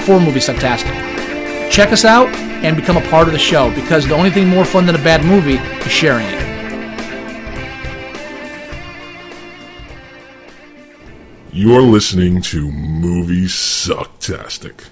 for Movie Sucktastic. Check us out and become a part of the show because the only thing more fun than a bad movie is sharing it. You're listening to Movie Sucktastic.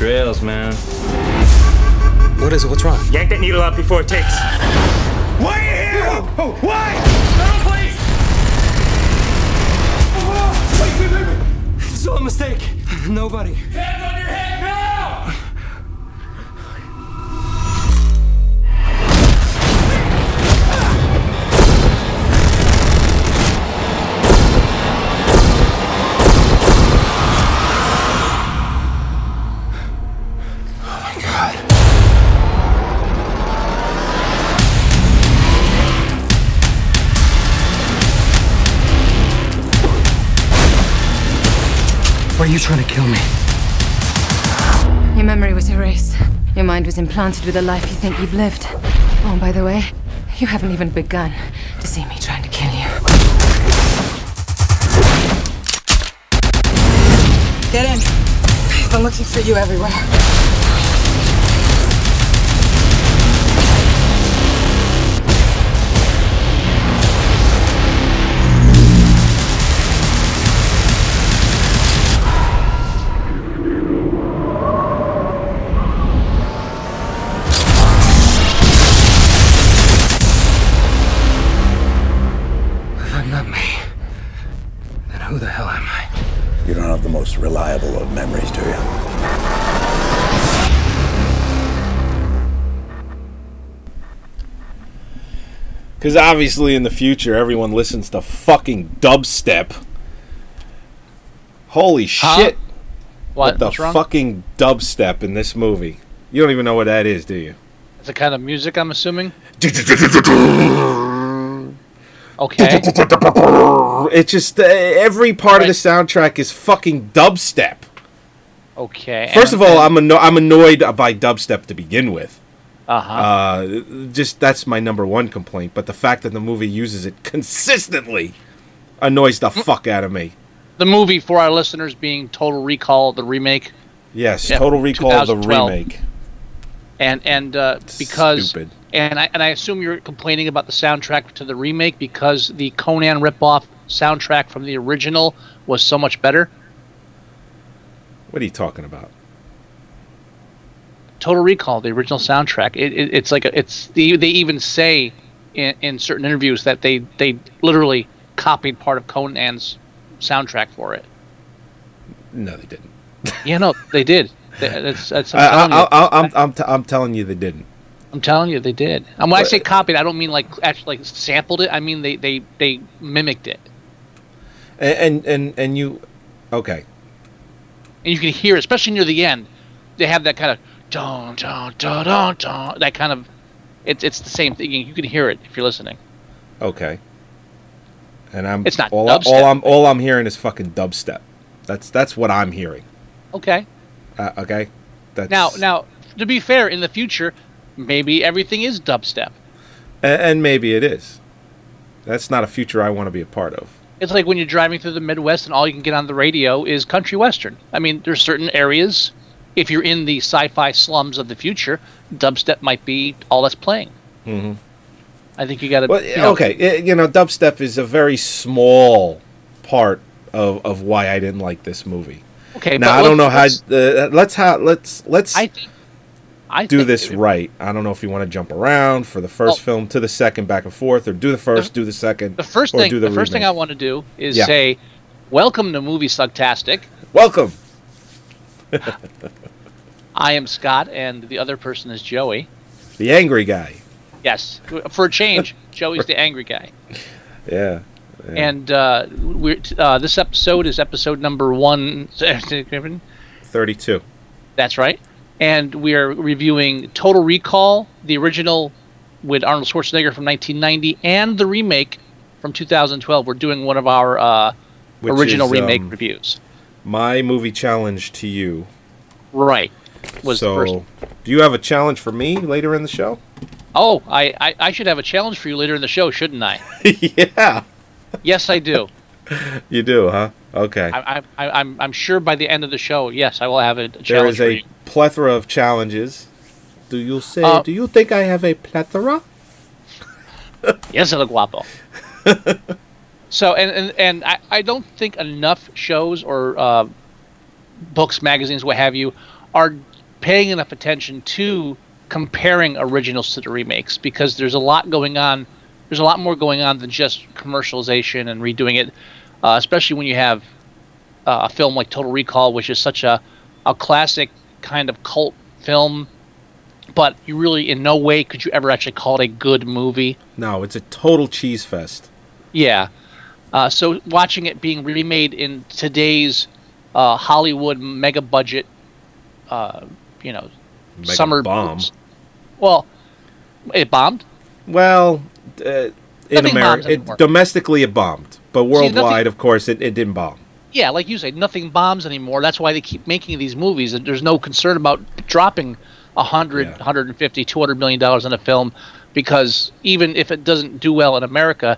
Trails, man. What is it? What's wrong? Yank that needle out before it takes. Why are you here? Oh, Why? No, please! Oh, wait, wait, wait, It's all a mistake. Nobody. Hands you trying to kill me? Your memory was erased. Your mind was implanted with a life you think you've lived. Oh, by the way, you haven't even begun to see me trying to kill you. Get in. I've been looking for you everywhere. Because obviously, in the future, everyone listens to fucking dubstep. Holy Huh? shit! What? the fucking dubstep in this movie? You don't even know what that is, do you? It's a kind of music, I'm assuming. Okay. It's just uh, every part of the soundtrack is fucking dubstep. Okay. First of all, I'm anno- I'm annoyed by dubstep to begin with. Uh-huh. Uh, just that's my number one complaint. But the fact that the movie uses it consistently annoys the Mm. fuck out of me. the movie for our listeners being Total Recall, the remake. Yes, Yeah, Total Recall the 2012. remake. and and uh, because Stupid. and I and I assume you're complaining about the soundtrack to the remake because the Conan ripoff soundtrack from the original was so much better. What are you talking about? Total Recall, the original soundtrack. It, it, it's like a, it's they, they even say in, in certain interviews that they they literally copied part of Conan's soundtrack for it. No, they didn't. Yeah, no, they did. That's, that's, I'm, I, telling I, you. I, I'm, I'm, t- I'm telling you, they didn't. I'm telling you, they did. And when I say uh, copied, I don't mean like actually like sampled it. I mean they they they mimicked it, And, and, and, you, okay. and you can hear, especially near the end, they have that kind of don don don don don. That kind of, it's it's the same thing. You can hear it if you're listening. Okay. And I'm It's not all, dubstep. all I'm all I'm hearing is fucking dubstep. That's that's what I'm hearing. Okay. Uh, okay. That's Now now to be fair, in the future, maybe everything is dubstep. and, and maybe it is. That's not a future I want to be a part of. It's like when you're driving through the Midwest and all you can get on the radio is country western. I mean, there's certain areas. If you're in the sci-fi slums of the future, dubstep might be all that's playing. Mhm. I think you got to. Well, okay, i- you know, dubstep is a very small part of, of why I didn't like this movie. Okay, now but I don't know how. Uh, let's ha- let's let's I think. I do this right. I don't know if you want to jump around for the first Well- film to the second, back and forth, or do the first, do the second. The first or thing, do the, the, first thing. I want to do is Yeah. say, "Welcome to Movie Sucktastic." Welcome. I am Scott, and the other person is Joey. The angry guy. Yes, for a change, Joey's the angry guy. Yeah. yeah. And uh, we're uh, this episode is episode number one. thirty-two. That's right. And we are reviewing Total Recall, the original with Arnold Schwarzenegger from 1990, and the remake from 2012. We're doing one of our uh, original is, remake um, reviews. My movie challenge to you. Right. Was so, do you have a challenge for me later in the show? Oh, I, I, I should have a challenge for you later in the show, shouldn't I? yeah. yes, I do. You do, huh? Okay. I, I, I, I'm, I'm sure by the end of the show, yes, I will have a, a there challenge is a plethora of challenges. Do you say? Uh, do you think I have a plethora? Yes, el guapo. so, and and, and I, I don't think enough shows or uh, books, magazines, what have you, are paying enough attention to comparing originals to the remakes because there's a lot going on. There's a lot more going on than just commercialization and redoing it, uh, especially when you have uh, a film like Total Recall, which is such a, a classic kind of cult film. But you really, in no way, could you ever actually call it a good movie. No, it's a total cheese fest. Yeah. Uh, so watching it being remade in today's uh, Hollywood mega budget, uh, you know, Mega summer bomb. Well, it bombed. Well, uh, in America, domestically it bombed, but nothing- worldwide, of course, it, it didn't bomb. Yeah, like you say, nothing bombs anymore. That's why they keep making these movies. And there's no concern about dropping 100, Yeah. 150, 200 million dollars on a film because even if it doesn't do well in America,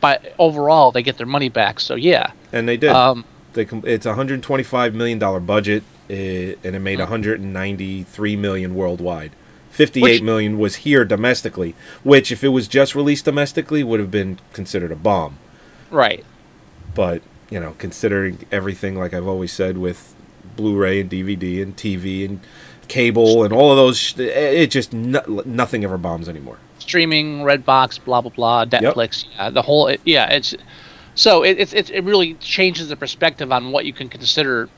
by overall they get their money back. So yeah. And they did. Um, they com- it's a 125 million dollar budget, eh, and it made 193 million worldwide. 58 Which- million was here domestically, which if it was just released domestically would have been considered a bomb. right. But you know, considering everything, like I've always said, with Blu-ray and DVD and TV and cable and all of those, sh- it just no- nothing ever bombs anymore. streaming, Redbox, blah blah blah, Netflix, yeah, the whole it, yeah, it's so it, it's it really changes the perspective on what you can consider,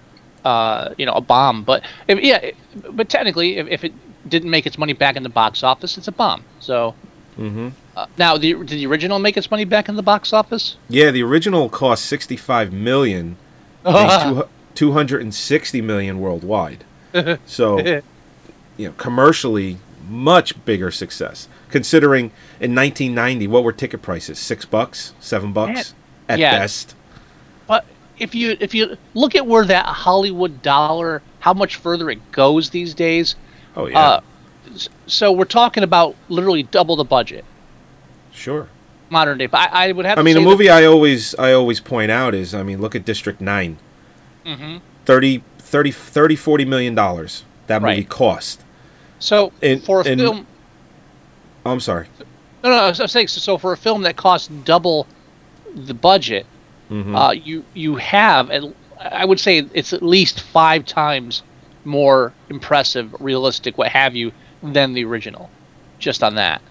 uh, you know, a bomb. But if, yeah, but technically, if, if it didn't make its money back in the box office, it's a bomb. So Mm-hmm. uh, now, the did the original make its money back in the box office? Yeah, the original cost 65 million, made two, 260 million worldwide. So, you know, commercially, much bigger success. Considering in 1990, what were ticket prices? Six bucks, seven bucks at yeah. best. If you if you look at where that Hollywood dollar, how much further it goes these days. Oh yeah, Uh, so we're talking about literally double the budget sure. modern day. But I, I would have. I to mean, a that- movie I always I always point out is, I mean, look at District 9. Mm-hmm. 30, 30, 30 40 million dollars that movie Right. cost. So And- for a and- film, I'm sorry. no, no, I was, saying so for a film that costs double the budget, Mhm. uh, you you have, and I would say it's at least five times more impressive, realistic, what have you, than the original. Just on that.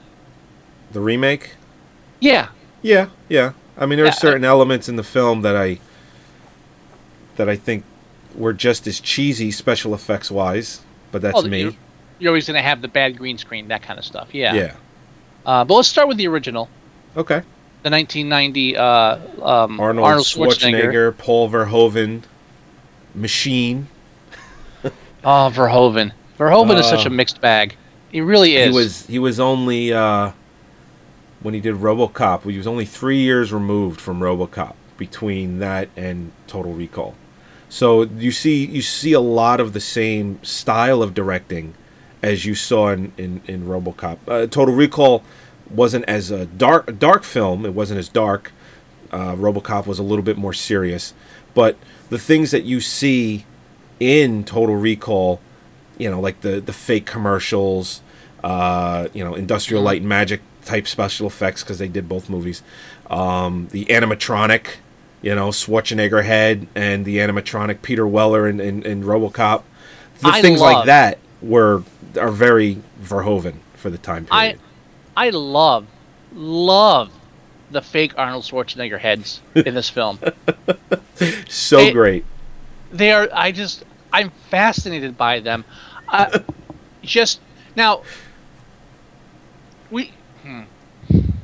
The remake. Yeah. Yeah, yeah. I mean, there are certain elements in the film that I that I think were just as cheesy special effects wise, but that's Well, me. You're, you're always going to have the bad green screen, that kind of stuff. Yeah. Yeah. Uh, but let's start with the original. Okay. The 1990 uh, um, Arnold, Arnold, Schwarzenegger, Schwarzenegger. Paul Verhoeven, Machine. Oh, Verhoeven. Verhoeven is such Uh, a mixed bag. He really is. He was he was only uh, when he did RoboCop. He was only three years removed from RoboCop between that and Total Recall. So you see you see a lot of the same style of directing as you saw in in, in RoboCop. Uh, Total Recall wasn't as a dark a dark film. It wasn't as dark. Uh, RoboCop was a little bit more serious, but the things that you see in Total Recall, you know, like the the fake commercials, uh, you know, Industrial Light and Magic type special effects because they did both movies. Um, the animatronic, you know, Schwarzenegger head and the animatronic Peter Weller in, in, in RoboCop. The I things like that were are very Verhoeven for the time period. I I love love the fake Arnold Schwarzenegger heads in this film. so great. They are. I just. I'm fascinated by them. Uh, just now. We. Hmm.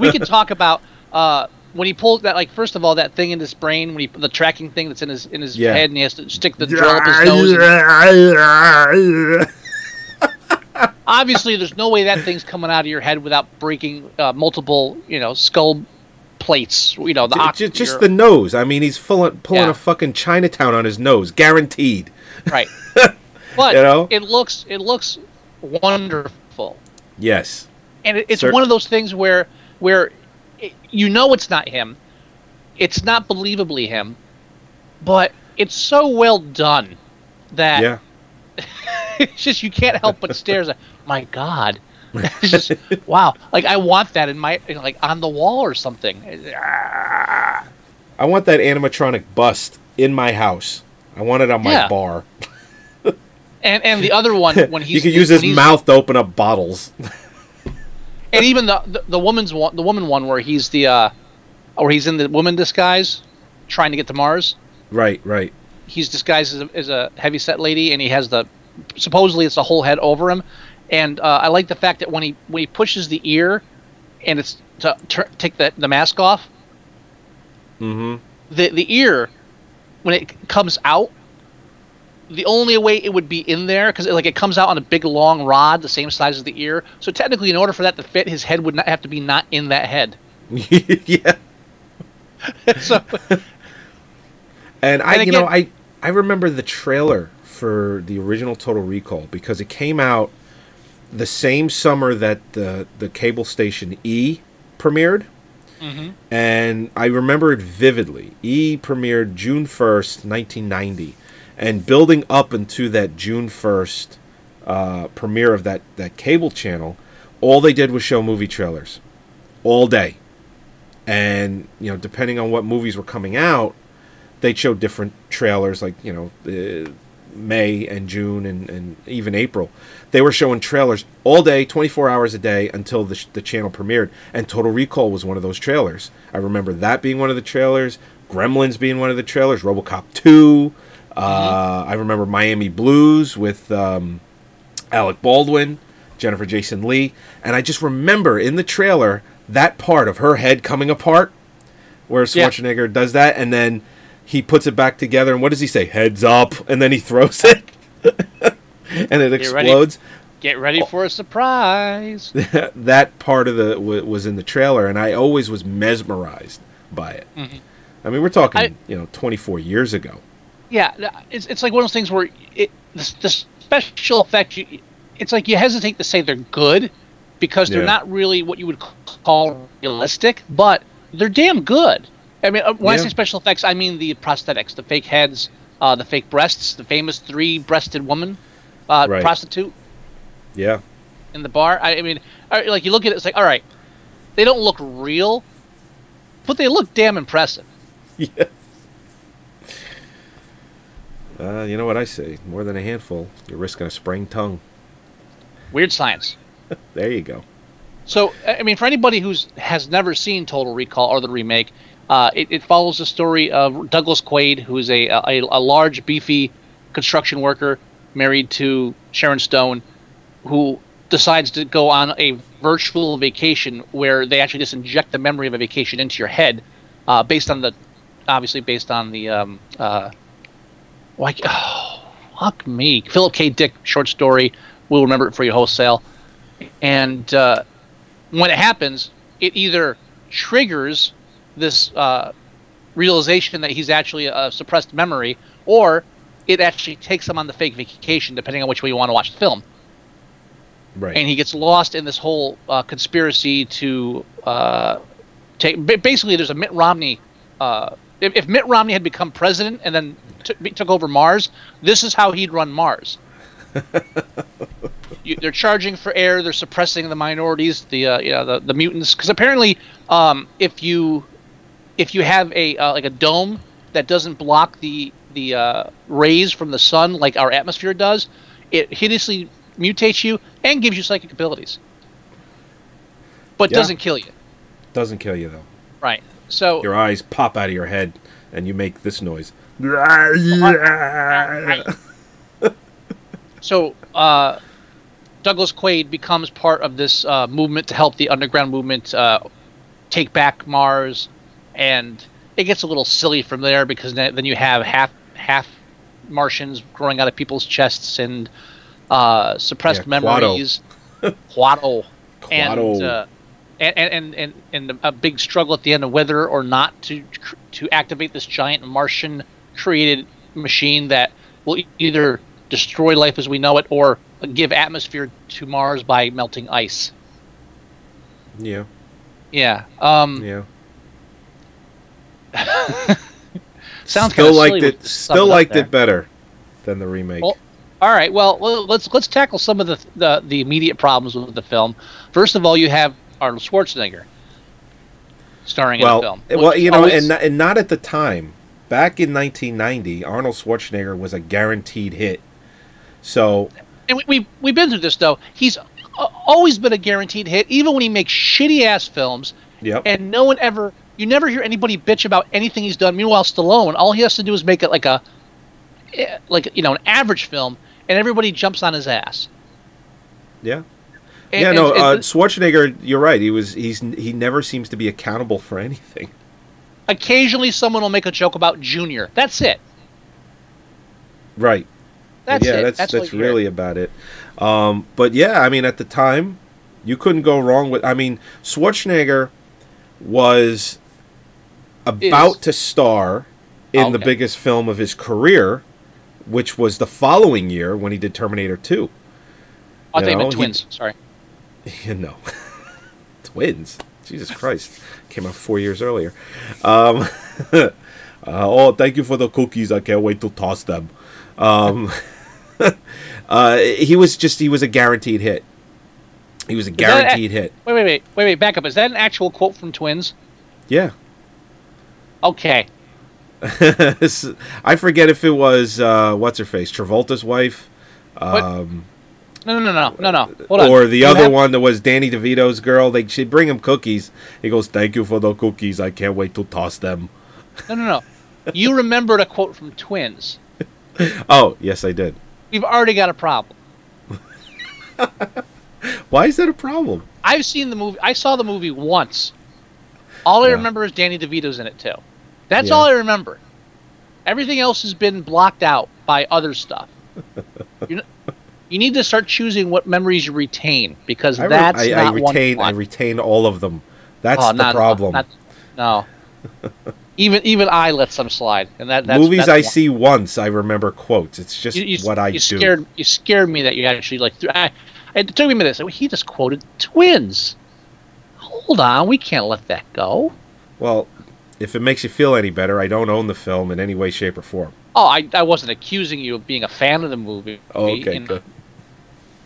we can talk about uh, when he pulled that. Like first of all, that thing in his brain when he the tracking thing that's in his in his Yeah. head, and he has to stick the drill up his nose. obviously, there's no way that thing's coming out of your head without breaking uh, multiple, you know, skull plates. You know, the J- oct- just the nose. I mean, he's full, pulling Yeah. a fucking Chinatown on his nose, guaranteed. right. But You know? it looks it looks wonderful, Yes. and it, it's Cer- one of those things where where it, you know it's not him, it's not believably him, but it's so well done that Yeah. it's just you can't help but stare. Like, my God, it's just wow. Like I want that in my like on the wall or something. I want that animatronic bust in my house. I want it on my Yeah. bar. And and the other one when he you could use his mouth to open up bottles. and even the, the the woman's one, the woman one where he's the uh, or he's in the woman disguise, trying to get to Mars. right, right. He's disguised as a, as a heavy set lady, and he has the supposedly it's the whole head over him. And uh, I like the fact that when he when he pushes the ear, and it's to tur take the the mask off, Mm-hmm. the the ear when it comes out. The only way it would be in there because like it comes out on a big long rod, the same size as the ear. So technically, in order for that to fit, his head would not have to be not in that head. yeah. so And I, And you know, I I remember the trailer for the original Total Recall because it came out the same summer that the the cable station E premiered. And I remember it vividly. E premiered June 1st, 1990. And building up into that June 1st uh, premiere of that, that cable channel, all they did was show movie trailers all day. And, you know, depending on what movies were coming out, they'd show different trailers like, you know, uh, May and June and, and even April. They were showing trailers all day, 24 hours a day until the, sh- the channel premiered. And Total Recall was one of those trailers. I remember that being one of the trailers, Gremlins being one of the trailers, Robocop 2. Uh, I remember Miami Blues with um, Alec Baldwin, Jennifer Jason Lee. And I just remember in the trailer that part of her head coming apart where Yeah. Schwarzenegger does that, and then he puts it back together. And what does he say? Heads up, and then he throws it, and it Get ready. explodes. Get ready for a surprise. that part of the w- was in the trailer, and I always was mesmerized by it. Mm-hmm. I mean, we're talking, I- you know, 24 years ago. yeah, it's, it's like one of those things where it, the, the special effects, you, it's like you hesitate to say they're good because they're Yeah. not really what you would call realistic, but they're damn good. I mean, uh, when I say special effects, I mean the prosthetics, the fake heads, uh, the fake breasts, the famous three-breasted woman uh, Right. prostitute. Yeah. in the bar. I, I mean, right, like you look at it, it's like, all right, they don't look real, but they look damn impressive. Yeah. Uh, you know what I say? More than a handful, you're risking a sprained tongue. Weird science. There you go. So, I mean, for anybody who's has never seen Total Recall or the remake, uh, it, it follows the story of Douglas Quaid, who is a, a a large, beefy construction worker married to Sharon Stone, who decides to go on a virtual vacation where they actually just inject the memory of a vacation into your head, uh, based on the, obviously based on the, um, uh, like, oh, fuck me, Philip K. Dick short story. We'll remember it for you wholesale. And uh, when it happens, it either triggers this uh, realization that he's actually a suppressed memory, or it actually takes him on the fake vacation, depending on which way you want to watch the film. Right. And he gets lost in this whole uh, conspiracy to uh, take. Basically, there's a Mitt Romney. Uh, if, if Mitt Romney had become president and then took took over Mars, this is how he'd run Mars. you, they're charging for air. They're suppressing the minorities, the uh, you know, the, the mutants. Because apparently, um, if you if you have a uh, like a dome that doesn't block the the uh, rays from the sun like our atmosphere does, it hideously mutates you and gives you psychic abilities, but Yeah. doesn't kill you. Doesn't kill you though. Right. So Your eyes pop out of your head, and you make this noise. so uh, Douglas Quaid becomes part of this uh, movement to help the underground movement uh, take back Mars, and it gets a little silly from there because then you have half half Martians growing out of people's chests and uh, suppressed Yeah, memories. Quato. And, uh, and, and, and, and a big struggle at the end of whether or not to to activate this giant Martian created machine that will either destroy life as we know it or give atmosphere to Mars by melting ice. Yeah. Yeah. Um, Yeah. sounds still liked it. when you sum Still liked it better than the remake. Well, all right. Well, let's let's tackle some of the, the the immediate problems with the film. First of all, you have Arnold Schwarzenegger starring in well, the film. Eh, well, you know, Always- and not- and not at the time. Back in 1990, Arnold Schwarzenegger was a guaranteed hit. So and we, we we've been through this though. He's always been a guaranteed hit, even when he makes shitty ass films. Yep. And no one ever, you never hear anybody bitch about anything he's done. Meanwhile, Stallone, all he has to do is make it like a, eh, like you know, an average film, and everybody jumps on his ass. yeah. And- yeah, and- no, and- uh, Schwarzenegger. You're right. He was. He's. He never seems to be accountable for anything. occasionally someone will make a joke about Junior. That's it. Right. That's yeah, it. that's That's that's, you hear. really about it. Um, but yeah, I mean, at the time, you couldn't go wrong with. I mean, Schwarzenegger was about to star in the biggest film of his career, which was the following year when he did Terminator Two. I You think know, meant he- twins. Sorry. You know, twins. Jesus Christ, came out four years earlier. Um, uh, oh, thank you for the cookies. I can't wait to toss them. Um, uh, he was just he was a guaranteed hit. He was a that a- guaranteed hit. Wait, wait, wait, wait, wait. Back up. Is that an actual quote from Twins? Yeah. Okay. I forget if it was uh, what's her face, Travolta's wife, um, No, no, no, no, no, no. Hold on. or the You other have- one that was Danny DeVito's girl. They she'd bring him cookies. He goes, "Thank you for the cookies. I can't wait to toss them." No, no, no. You remembered a quote from Twins. Oh, yes, I did. We've already got a problem. Why is that a problem? I've seen the movie. I saw the movie once. All I Yeah. remember is Danny DeVito's in it too. That's Yeah. all I remember. Everything else has been blocked out by other stuff. you, you need to start choosing what memories you retain because I, re- that's I, not I one retain. to I retain all of them. That's Oh, the not- problem. not- no. even even I let some slide, and that that's, Movies that's I one. see once, I remember quotes. It's just You, you, what I you do. scared you scared me that you actually like. th- I, it took me a minute. So he just quoted twins. Hold on, we can't let that go. Well, if it makes you feel any better, I don't own the film in any way, shape, or form. Oh, I, I wasn't accusing you of being a fan of the movie. Oh, okay, and, good.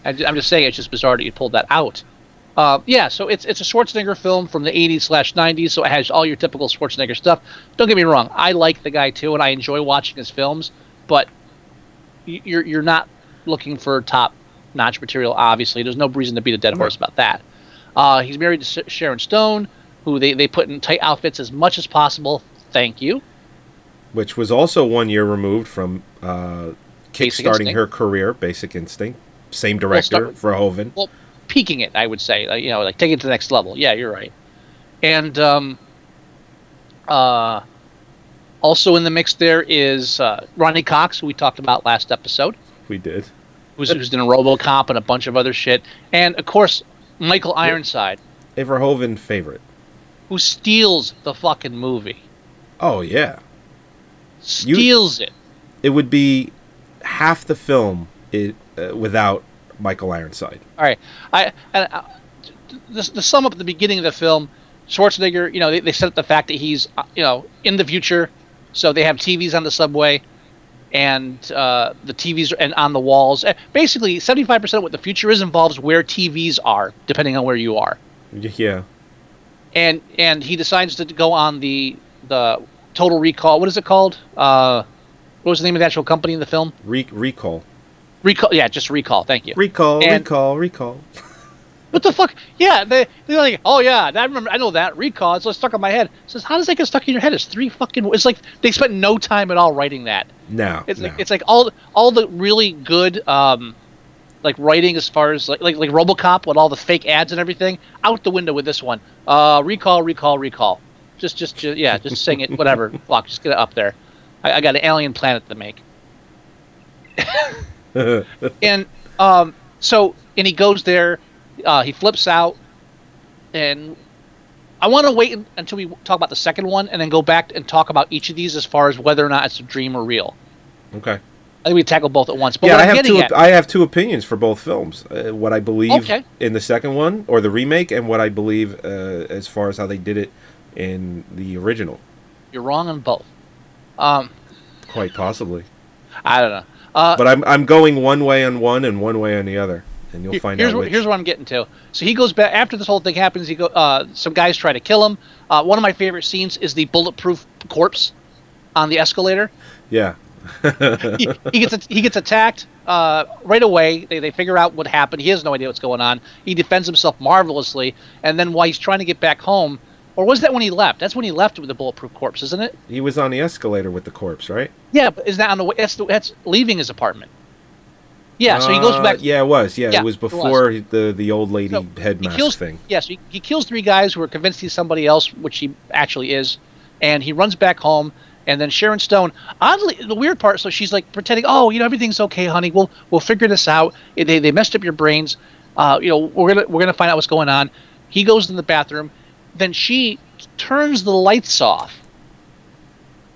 I, am just saying it's just bizarre that you pulled that out. Uh, yeah, so it's it's a Schwarzenegger film from the 80s slash 90s, so it has all your typical Schwarzenegger stuff. Don't get me wrong, I like the guy too, and I enjoy watching his films, but you're you're not looking for top notch material. Obviously, there's no reason to beat a dead horse about that. Uh, he's married to Sharon Stone, who they, they put in tight outfits as much as possible. Thank you. Which was also one year removed from uh, kickstarting her career, Basic Instinct. Same director, well, Verhoeven. Well, peaking it, I would say. Like, you know, like take it to the next level. Yeah, you're right. And um, uh, also in the mix there is uh, Ronny Cox, who we talked about last episode. We did. Who's, who's in a RoboCop and a bunch of other shit, and of course Michael Ironside. A Verhoeven favorite. Who steals the fucking movie? Oh yeah. Steals you, it. It would be half the film it, uh, without Michael Ironside. All right, I, I, I the, the sum up at the beginning of the film, Schwarzenegger, you know, they, they set up the fact that he's, uh, you know, in the future, so they have TVs on the subway, and uh, the TVs and on the walls. Basically, seventy five percent of what the future is involves where TVs are, depending on where you are. Yeah. And and he decides to go on the the Total Recall. What is it called? Uh, what was the name of the actual company in the film? Re- recall. Recall. Yeah, just recall. Thank you. Recall. And, recall. Recall. what the fuck? Yeah, they they're like, oh yeah, I remember. I know that recall. It's stuck in my head. It says, how does that get stuck in your head? It's three fucking. It's like they spent no time at all writing that. No. It's no. like it's like all all the really good um, like writing as far as like like like RoboCop with all the fake ads and everything out the window with this one. Uh, recall, recall, recall. Just just, just yeah, just sing it. Whatever. Fuck, just get it up there. I, I got an alien planet to make. and um, so and he goes there. Uh, he flips out, and I want to wait until we talk about the second one, and then go back and talk about each of these as far as whether or not it's a dream or real. Okay. I think we tackle both at once. But yeah, I have two. At, I have two opinions for both films. Uh, what I believe okay. in the second one or the remake, and what I believe uh, as far as how they did it in the original. You're wrong on both. Um, Quite possibly. I don't know. Uh, but I'm I'm going one way on one and one way on the other, and you'll find here's out. Which. Here's what I'm getting to. So he goes back after this whole thing happens. He go. Uh, some guys try to kill him. Uh, one of my favorite scenes is the bulletproof corpse on the escalator. Yeah. He, he, gets he gets attacked uh, right away. They, they figure out what happened. He has no idea what's going on. He defends himself marvelously, and then while he's trying to get back home, or was that when he left? That's when he left with the bulletproof corpse, isn't it? He was on the escalator with the corpse, right? Yeah, but is that on the way? That's, the, that's leaving his apartment. Yeah, so he goes back. Uh, yeah, it was. Yeah, yeah it was before it was. the the old lady so head mask kills, thing. Yes, yeah, so he, he kills three guys who are convinced he's somebody else, which he actually is, and he runs back home. And then Sharon Stone, oddly, the weird part. So she's like pretending, "Oh, you know, everything's okay, honey. We'll we'll figure this out. They they messed up your brains. Uh, you know, we're gonna we're gonna find out what's going on." He goes in the bathroom. Then she turns the lights off.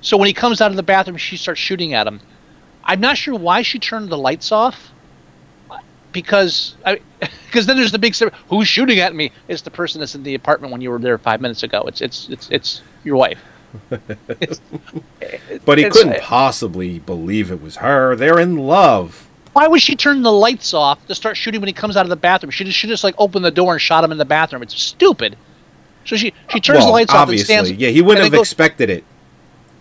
So when he comes out of the bathroom, she starts shooting at him. I'm not sure why she turned the lights off. Because because then there's the big who's shooting at me? It's the person that's in the apartment when you were there five minutes ago. It's it's it's it's your wife. It's, but he couldn't possibly believe it was her. They're in love. Why would she turn the lights off to start shooting when he comes out of the bathroom? She just, she just like opened the door and shot him in the bathroom. It's stupid. So she she turns well, the lights off and stands. Yeah, he wouldn't have goes, expected it.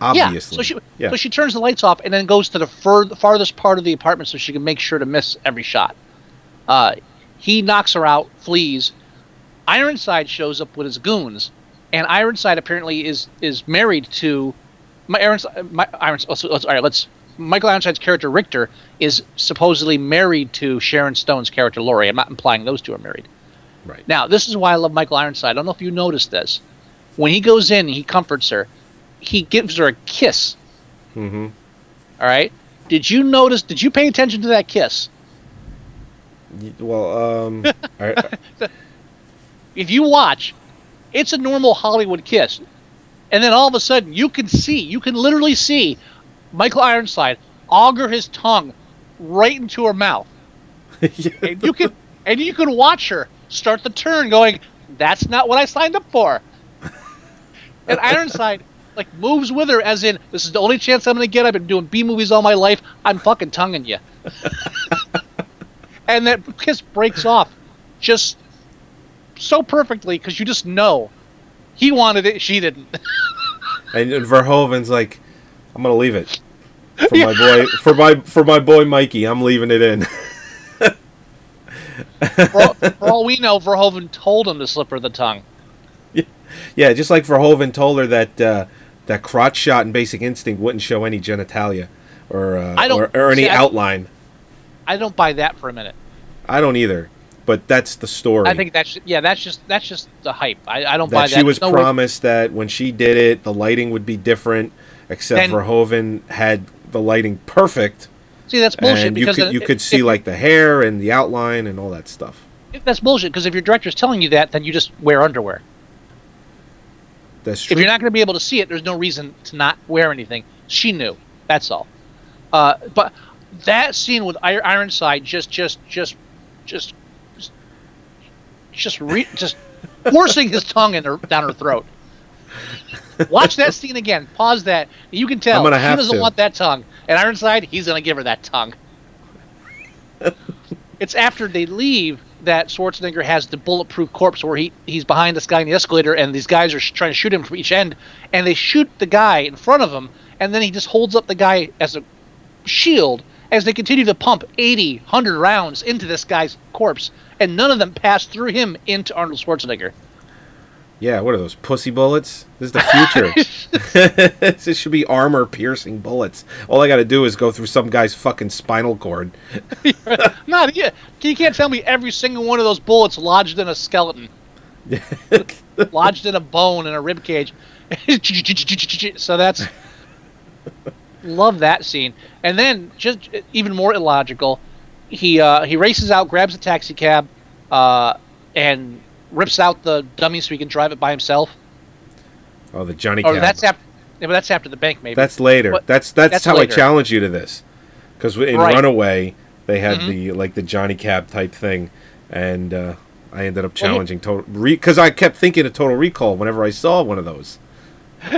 Obviously. Yeah. So she yeah. so she turns the lights off and then goes to the fur, farthest part of the apartment so she can make sure to miss every shot. Uh, he knocks her out, flees. Ironside shows up with his goons, and Ironside apparently is is married to my Ironside. My Ironside. Let's, let's, all right, let's. Michael Ironside's character Richter is supposedly married to Sharon Stone's character Laurie. I'm not implying those two are married. Right. Now, this is why I love Michael Ironside. I don't know if you noticed this. When he goes in, he comforts her. He gives her a kiss. Mm-hmm. All right. Did you notice? Did you pay attention to that kiss? Well, um, if you watch, it's a normal Hollywood kiss, and then all of a sudden you can see, you can literally see, Michael Ironside auger his tongue right into her mouth, yeah. and you can and you can watch her start the turn going, that's not what I signed up for. and Ironside like moves with her as in this is the only chance I'm gonna get. I've been doing B movies all my life. I'm fucking tonguing you. and, and that kiss breaks off just so perfectly because you just know he wanted it, she didn't. And, Verhoeven's like, I'm gonna leave it for my boy for my for my boy Mikey. I'm leaving it in. for, all, for all we know, Verhoeven told him to slip her the tongue. yeah, just like Verhoeven told her that uh, that crotch shot in Basic Instinct wouldn't show any genitalia or uh, I or, or any see, I- outline. I don't buy that for a minute. I don't either, but that's the story. I think that's yeah, that's just that's just the hype. I, I don't buy that that. she was no way- promised that when she did it, the lighting would be different. Except And- Verhoeven had the lighting perfect, See, that's bullshit and you because could you could see if- like the hair and the outline and all that stuff. that's bullshit because if your director's telling you that, then you just wear underwear. That's true. If you're not going to be able to see it, there's no reason to not wear anything. She knew. That's all. Uh, but that scene with Ironside just, just, just, just, just, re- just forcing his tongue in her down her throat. Watch that scene again. Pause that. You can tell she doesn't to. want that tongue, and Ironside, he's going to give her that tongue. it's after they leave that Schwarzenegger has the bulletproof corpse where he he's behind this guy in the escalator, and these guys are sh- trying to shoot him from each end, and they shoot the guy in front of him, and then he just holds up the guy as a shield as they continue to pump 80, 100 rounds into this guy's corpse, and none of them pass through him into Arnold Schwarzenegger. Yeah, what are those pussy bullets? This is the future. this should be armor piercing bullets. All I got to do is go through some guy's fucking spinal cord. Not yeah, you can't tell me every single one of those bullets lodged in a skeleton, lodged in a bone in a rib cage. so that's love that scene. And then just even more illogical, he uh, he races out, grabs a taxi cab, uh, and rips out the dummy so he can drive it by himself. Oh, the Johnny Or Cab. that's after. Yeah, but that's after the bank, maybe. That's later. But- that's, that's that's how later. I challenge you to this. Because in Right. Runaway, they had Mhm. the like the Johnny Cab type thing, and uh, I ended up Well, you- challenging Total because I kept thinking of Total Recall whenever I saw one of those.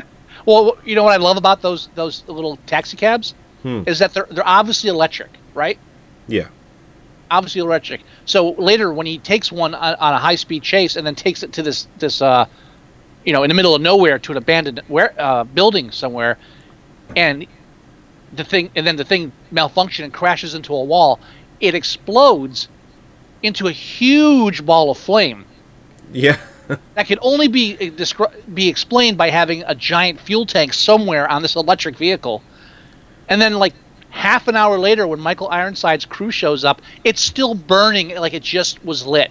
Well, you know what I love about those those little taxi cabs Hmm. is that they're they're obviously electric, right? Yeah. Obviously electric. So later, when he takes one on, on a high speed chase and then takes it to this this uh, you know, in the middle of nowhere to an abandoned where uh, building somewhere, and the thing and then the thing malfunctions and crashes into a wall, it explodes into a huge ball of flame Yeah. that can only be descri- be explained by having a giant fuel tank somewhere on this electric vehicle. And then like half an hour later when Michael Ironside's crew shows up, it's still burning like it just was lit.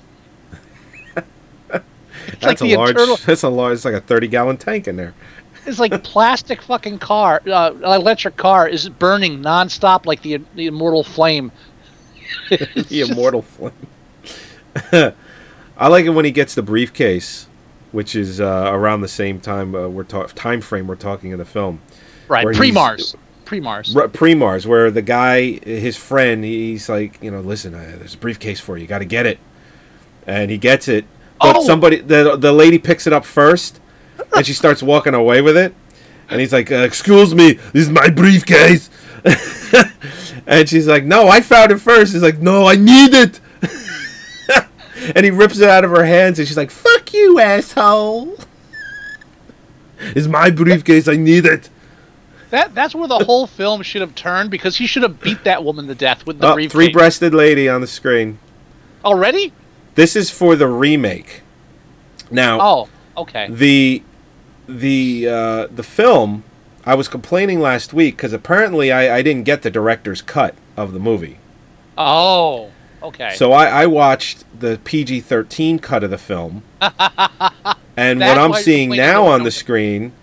That's like a large. internal That's a large. It's like a thirty gallon tank in there. it's like plastic fucking car uh, electric car is burning nonstop like the the immortal flame. the immortal flame. I like it when he gets the briefcase, which is uh, around the same time uh, we're time frame we're talking in the film. Right, pre Mars. Pre Mars. R- Pre-Mars, where the guy, his friend, he's like, you know, listen, uh, there's a briefcase for you. You got to get it, and he gets it. But Oh! somebody, the the lady picks it up first, and she starts walking away with it, and he's like, uh, "Excuse me, this is my briefcase," and she's like, "No, I found it first. He's like, "No, I need it," and he rips it out of her hands, and she's like, "Fuck you, asshole." It's my briefcase. I need it. That that's where the whole film should have turned because he should have beat that woman to death with the Oh, briefcase. three-breasted lady on the screen. already. This is for the remake. Now, Oh, okay. the the uh, the film. I was complaining last week because apparently I, I didn't get the director's cut of the movie. Oh, okay. So I, I watched the PG thirteen cut of the film, and what I'm seeing now on the screen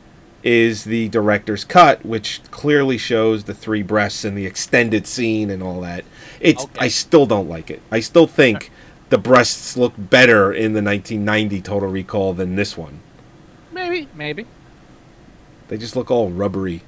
is the director's cut, which clearly shows the three breasts and the extended scene and all that. It's I still don't like it. I still think the breasts look better in the 1990 Total Recall than this one. maybe, maybe. They just look all rubbery.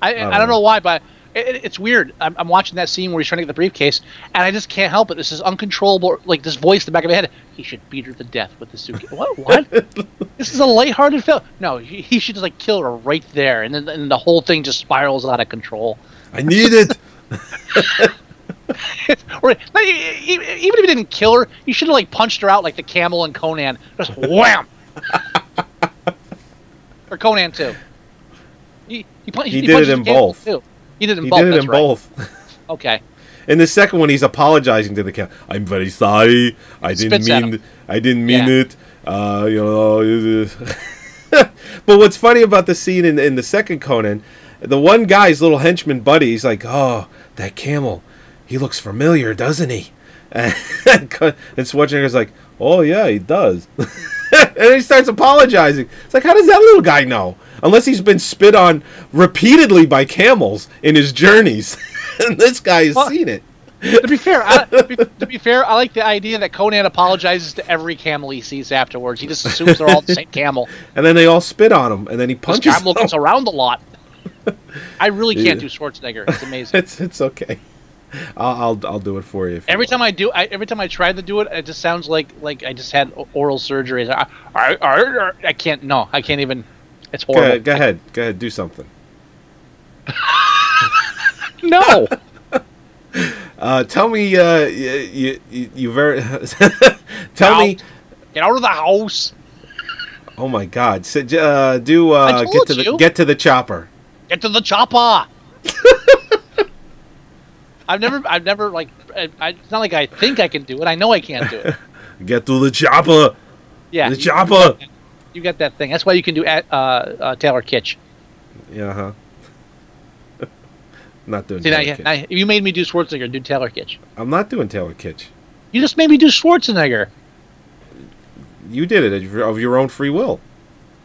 I, don't I don't know. know why, but it, it- it's weird. I'm, I'm watching that scene where he's trying to get the briefcase, and I just can't help it. This is uncontrollable, like this voice in the back of my head. He should beat her to death with the suitcase. what? What? this is a lighthearted film. No, he, he should just like kill her right there, and then and the whole thing just spirals out of control. I need it. or even if he didn't kill her, he should have like punched her out like the camel and Conan, just wham. or Conan too. He he, pun- He did punched it in both. Too. He did it in He both. did it in right. both. Okay. In the second one, he's apologizing to the cat. I'm very sorry. I didn't Spits mean. I didn't mean Yeah. it. Uh, you know. but what's funny about the scene in in the second Conan, the one guy's little henchman buddy, he's like, "Oh, that camel, he looks familiar, doesn't he?" And, and Schwarzenegger's like, "Oh yeah, he does." and he starts apologizing. It's like, how does that little guy know? Unless he's been spit on repeatedly by camels in his journeys, and this guy has Well- seen it. to be fair, I, to, be, to be fair, I like the idea that Conan apologizes to every camel he sees afterwards. He just assumes they're all the same camel. And then they all spit on him, and then he This punches camel them. gets around a lot. I really can't Yeah. do Schwarzenegger. It's amazing. It's it's okay. I'll I'll, I'll do it for you. you Every want. time I do, I, every time I try to do it, it just sounds like like I just had oral surgery. I, I, I, I can't. No, I can't even. It's Go horrible. ahead, go ahead, go ahead, do something. No. Uh, tell me, uh, you you, you, very tell Out. me. Get out of the house. Oh my God! So, uh, do uh, get to the you. get to the chopper. Get to the chopper. I've never, I've never like. I, I, it's not like I think I can do it. I know I can't do it. Get to the chopper. Yeah, The chopper. You got that thing. That's why you can do at, uh, uh, Taylor Kitsch. Yeah, huh. not doing. See, now, Taylor you, Kitsch. now you made me do Schwarzenegger. Do Taylor Kitsch. I'm not doing Taylor Kitsch. You just made me do Schwarzenegger. You did it of your- own free will.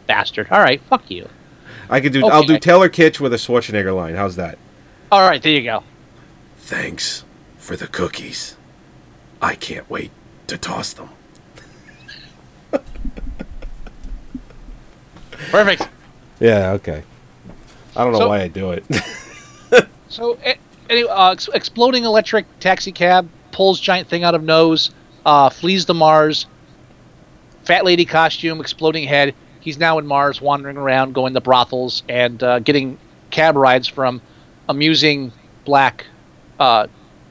Bastard. All right, fuck you. I could do. I'll do Okay. Taylor Kitsch with a Schwarzenegger line. How's that? All right, there you go. Thanks for the cookies. I can't wait to toss them. Perfect. Yeah. Okay. I don't know So- why I do it. So, anyway, uh, exploding electric taxi cab pulls giant thing out of nose, uh, flees to Mars. Fat lady costume, exploding head. He's now in Mars, wandering around, going to brothels and uh, getting cab rides from amusing black, uh,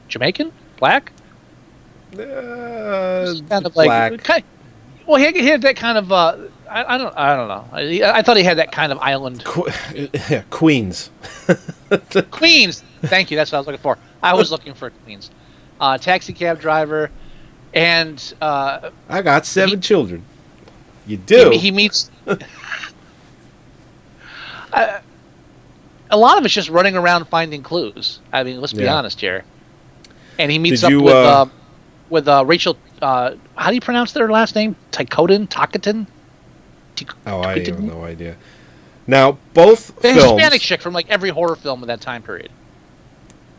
Jamaican black. Uh, kind of like black. Kind, well, he he had that kind of. I, I don't. I don't know. I, I thought he had that kind of island. Que- yeah, Queens. Queens. Thank you. That's what I was looking for. I was looking for Queens. Uh, taxi cab driver, and uh, I got seven children. You do. he, he meets. A lot of it's just running around finding clues. I mean, let's be Yeah. honest here. And he meets Did up you, with uh, uh, with uh, Rachel. Uh, how do you pronounce their last name? Tykotin? Takatin? Oh, I have no idea. Now, both The films, Hispanic chick from like every horror film of that time period.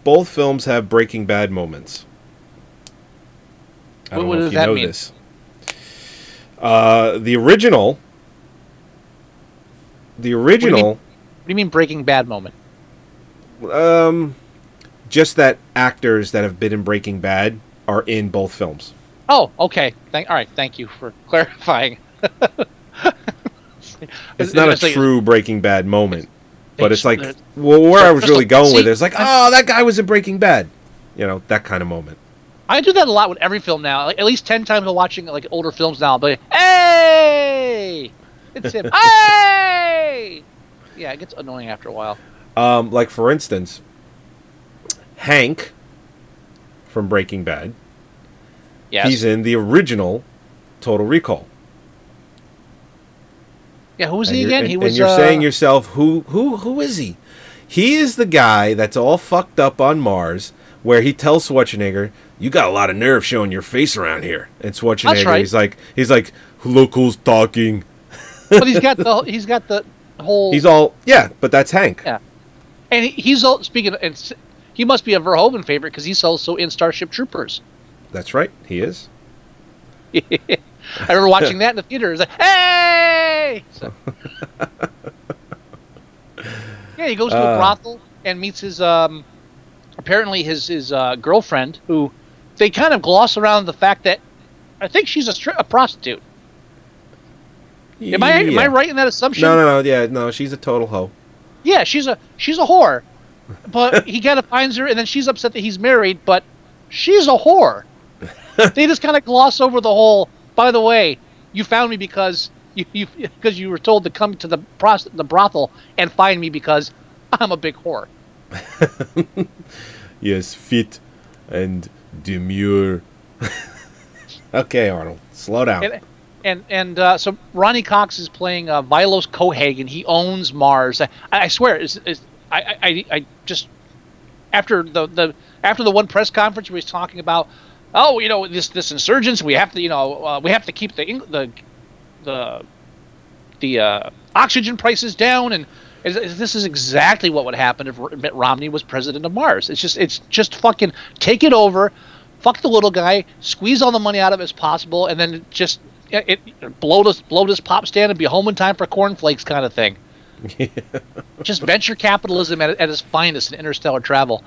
both films have Breaking Bad moments. I What- don't what know does if you that know mean? this. Uh, the original, the original, What do you mean Breaking Bad moment? um, just that actors that have been in Breaking Bad are in both films. Oh, okay. Thank. All right. Thank you for clarifying. It's not a like- true Breaking Bad moment, but it's like, well, where I was really going with it, it's like, oh, that guy was in Breaking Bad, you know, that kind of moment. I do that a lot with every film now. Like, at least ten times I'm watching like older films now. But hey, it's him. hey, yeah, it gets annoying after a while. Um, like for instance, Hank from Breaking Bad. Yes. He's in the original Total Recall. Yeah, who was and he again? And, he and you're uh, saying yourself, who who who is he? He is the guy that's all fucked up on Mars, where he tells Schwarzenegger, "You got a lot of nerve showing your face around here." And Schwarzenegger, right. he's like, he's like, "Look who's talking." but he's got the he's got the whole. He's all, yeah, but that's Hank. Yeah, and he, he's all speaking. And he must be a Verhoeven favorite because he's also in Starship Troopers. That's right, he is. I remember watching that in the theater. It's like, hey! So- yeah, he goes to a Uh. brothel and meets his um, apparently his his uh, girlfriend, who they kind of gloss around the fact that I think she's a, stri- a prostitute. Am I am I right in that assumption? No, no, no. Yeah, no. She's a total hoe. Yeah, she's a she's a whore, but he kind of finds her, and then she's upset that he's married, but she's a whore. they just kind of gloss over the whole. By the way, you found me because you you because you were told to come to the pros- the brothel and find me because I'm a big whore. Yes, fit and demure. okay, Arnold, slow down. And and, and uh, so Ronny Cox is playing uh, Vilos Cohagen. He owns Mars. I, I swear, is is I, I I just after the the after the one press conference where he's talking about oh you know this this insurgents we have to you know uh, we have to keep the the the the uh, oxygen prices down and is, is- this is exactly what would happen if Mitt Romney was president of Mars. It's just it's just fucking take it over, fuck the little guy, squeeze all the money out of it as possible, and then just it, it blow this blow this pop stand and be home in time for cornflakes kind of thing. just venture capitalism at, at its finest in interstellar travel,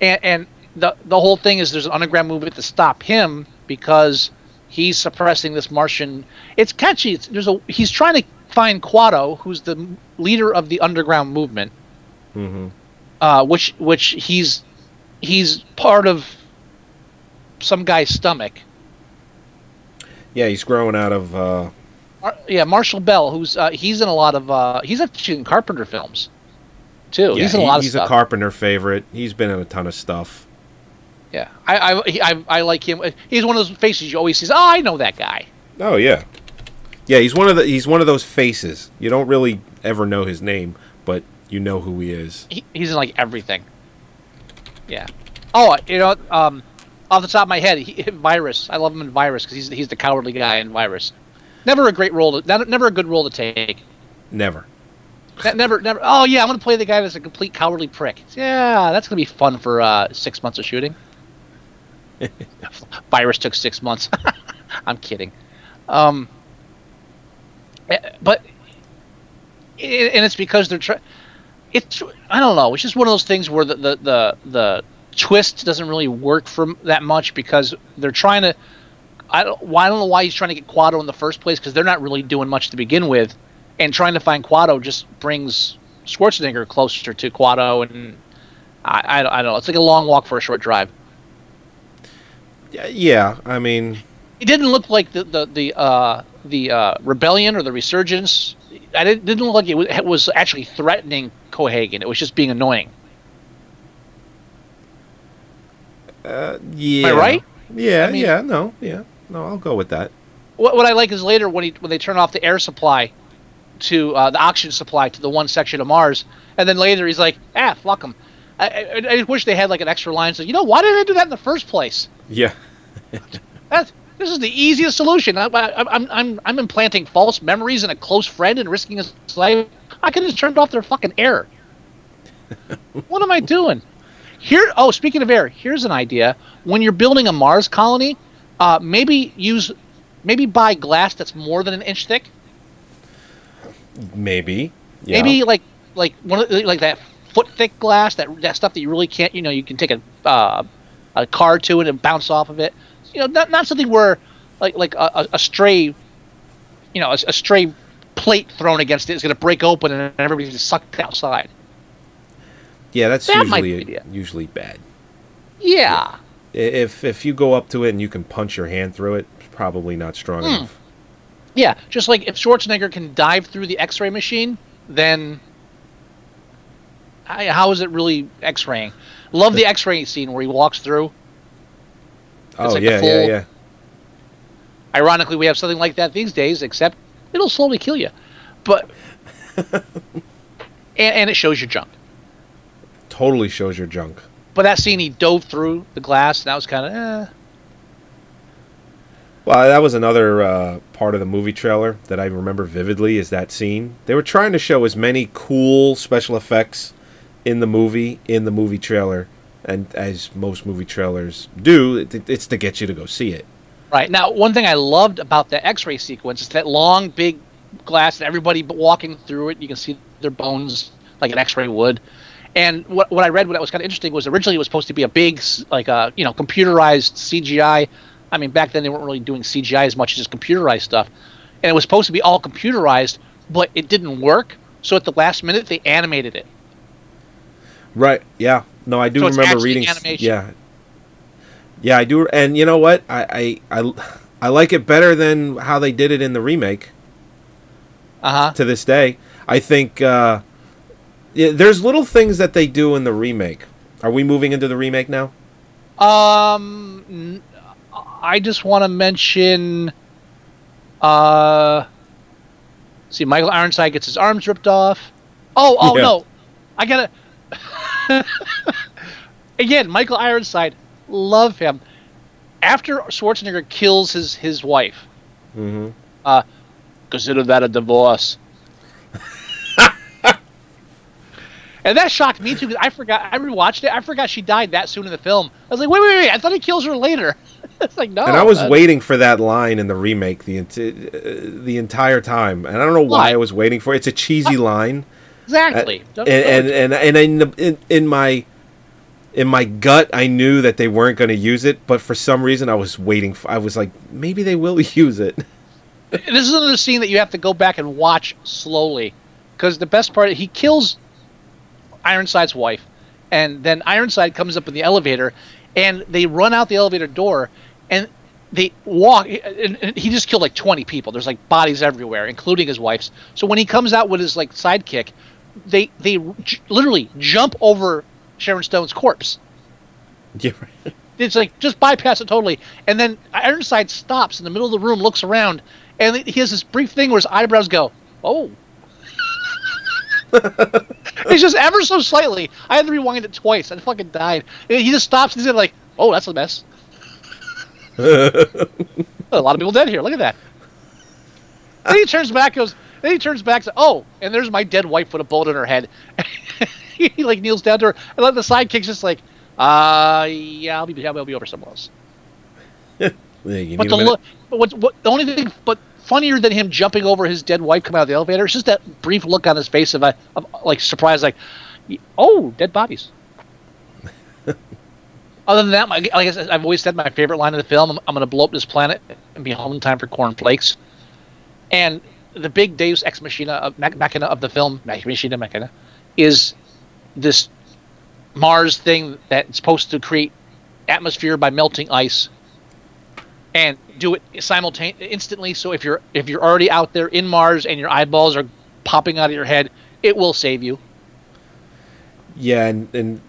and and the the whole thing is there's an underground movement to stop him because he's suppressing this Martian. It's catchy. It's, there's a he's trying to find Quato, who's the leader of the underground movement, Mm-hmm. uh, which which he's he's part of some guy's stomach. Yeah, he's growing out of. Uh, Mar- yeah, Marshall Bell, who's uh, he's in a lot of uh, he's actually in Carpenter films too. yeah, he's in a he- lot of he's stuff. a Carpenter favorite. He's been in a ton of stuff. Yeah, I I, he- I I like him. He's one of those faces you always see. Oh, I know that guy. Oh yeah, yeah. He's one of the. He's one of those faces. You don't really ever know his name, but you know who he is. he, he's in like everything. Yeah. Oh, you know, um, off the top of my head, he, Virus. I love him in Virus because he's he's the cowardly guy in Virus. Never a great role. To, never- a good role to take. Never. Ne- Never, never. Oh yeah, I'm gonna play the guy that's a complete cowardly prick. Yeah, that's gonna be fun for uh, six months of shooting. Virus took six months. I'm kidding. Um, eh, but and it's because they're trying. It's I don't know. It's just one of those things where the the the, the twist doesn't really work for that much because they're trying to. I don't. Well, I don't know why he's trying to get Quato in the first place because they're not really doing much to begin with, and trying to find Quato just brings Schwarzenegger closer to Quato, and I, I, I don't know. It's like a long walk for a short drive. Yeah. I mean, It didn't look like the the the uh, the uh, rebellion or the resurgence. I didn't, didn't look like it was, it was actually threatening Cohagen. It was just being annoying. Uh, yeah. right? Yeah, I mean- yeah. No, yeah. No, I'll go with that. What, what I like is later when he when they turn off the air supply to uh, the oxygen supply to the one section of Mars, and then later he's like, ah, fuck them. I, I, I just wish they had like an extra line. So you know, why did they do that in the first place? Yeah. That's, this is the easiest solution. I, I, I'm I'm I'm implanting false memories in a close friend and risking his life. I could have just turned off their fucking air. what am I doing? Here. Oh, speaking of air, here's an idea. When you're building a Mars colony, uh, maybe use maybe buy glass that's more than an inch thick. Maybe. Yeah. Maybe like like one of, like that foot thick glass that that stuff that you really can't. You know, you can take a uh, a car to it and bounce off of it. You know, not not something where like like a, a, stray, you know, a, a stray plate thrown against it is going to break open and everybody's just sucked outside. Yeah, that's That usually usually bad. Yeah. I- If if you go up to it and you can punch your hand through it, it's probably not strong Hmm. enough. Yeah, just like if Schwarzenegger can dive through the X-ray machine, then I, how is it really X-raying? Love the X-ray scene where he walks through. Oh like yeah, yeah, yeah. Ironically, we have something like that these days, except it'll slowly kill you. But and, and it shows your junk. Totally shows your junk. But that scene, he dove through the glass, and that was kind of eh. Well, that was another uh, part of the movie trailer that I remember vividly. Is that scene? They were trying to show as many cool special effects in the movie in the movie trailer, and as most movie trailers do, it, it's to get you to go see it. Right now, one thing I loved about the X-ray sequence is that long, big glass, and everybody walking through it, you can see their bones like an X-ray would. And what, what I read, what was kind of interesting, was originally it was supposed to be a big, like a you know computerized CGI. I mean, back then they weren't really doing CGI as much as just computerized stuff, and it was supposed to be all computerized, but it didn't work. So at the last minute, they animated it. Right? Yeah. No, I do So remember reading. animation. Yeah. Yeah, I do, and you know what? I I I, I like it better than how they did it in the remake. Uh huh. To this day, I think uh, yeah, there's little things that they do in the remake. Are we moving into the remake now? Um, I just want to mention. Uh, see, Michael Ironside gets his arms ripped off. Oh, oh Yeah. no, I gotta. Again, Michael Ironside, love him. After Schwarzenegger kills his his wife, Mm-hmm. uh, consider that a divorce. and that shocked me too because I forgot. I rewatched it. I forgot she died that soon in the film. I was like, wait, wait, wait! I thought he kills her later. it's like no. and I was uh, waiting for that line in the remake the uh, the entire time, and I don't know why Why? I was waiting for it. It's a cheesy line. Exactly. Uh, and, and and and in, in in my in my gut, I knew that they weren't going to use it, but for some reason, I was waiting. For, I was like, maybe they will use it. this is another scene that you have to go back and watch slowly because the best part he kills ironside's wife and then ironside comes up in the elevator and they run out the elevator door and they walk and, and he just killed like 20 people there's like bodies everywhere including his wife's so when he comes out with his like sidekick they they j- literally jump over sharon stone's corpse yeah, it's like just bypass it totally. And then Ironside stops in the middle of the room, looks around, and he has this brief thing where his eyebrows go, "Oh." It's just ever so slightly. I had to rewind it twice. I fucking died. And he just stops and he's like, "Oh, that's a mess." a lot of people dead here. Look at that. Then he turns back, goes. Then he turns back, says, "Oh, and there's my dead wife with a bullet in her head." he like kneels down to her, and then the sidekick's just like, "Uh, yeah, I'll be, I'll be over somewhere else." But the look, but what, what the only thing, but funnier than him jumping over his dead wife coming out of the elevator is just that brief look on his face of, a, of like surprise, like, oh, dead bodies. Other than that, my, like I said, I've always said my favorite line of the film: "I'm, I'm going to blow up this planet and be home in time for cornflakes." And the big Deus ex machina of, machina of the film, machina machina, is this Mars thing that's supposed to create atmosphere by melting ice and do it simultaneously instantly. So if you're if you're already out there in Mars and your eyeballs are popping out of your head it will save you. Yeah, and, and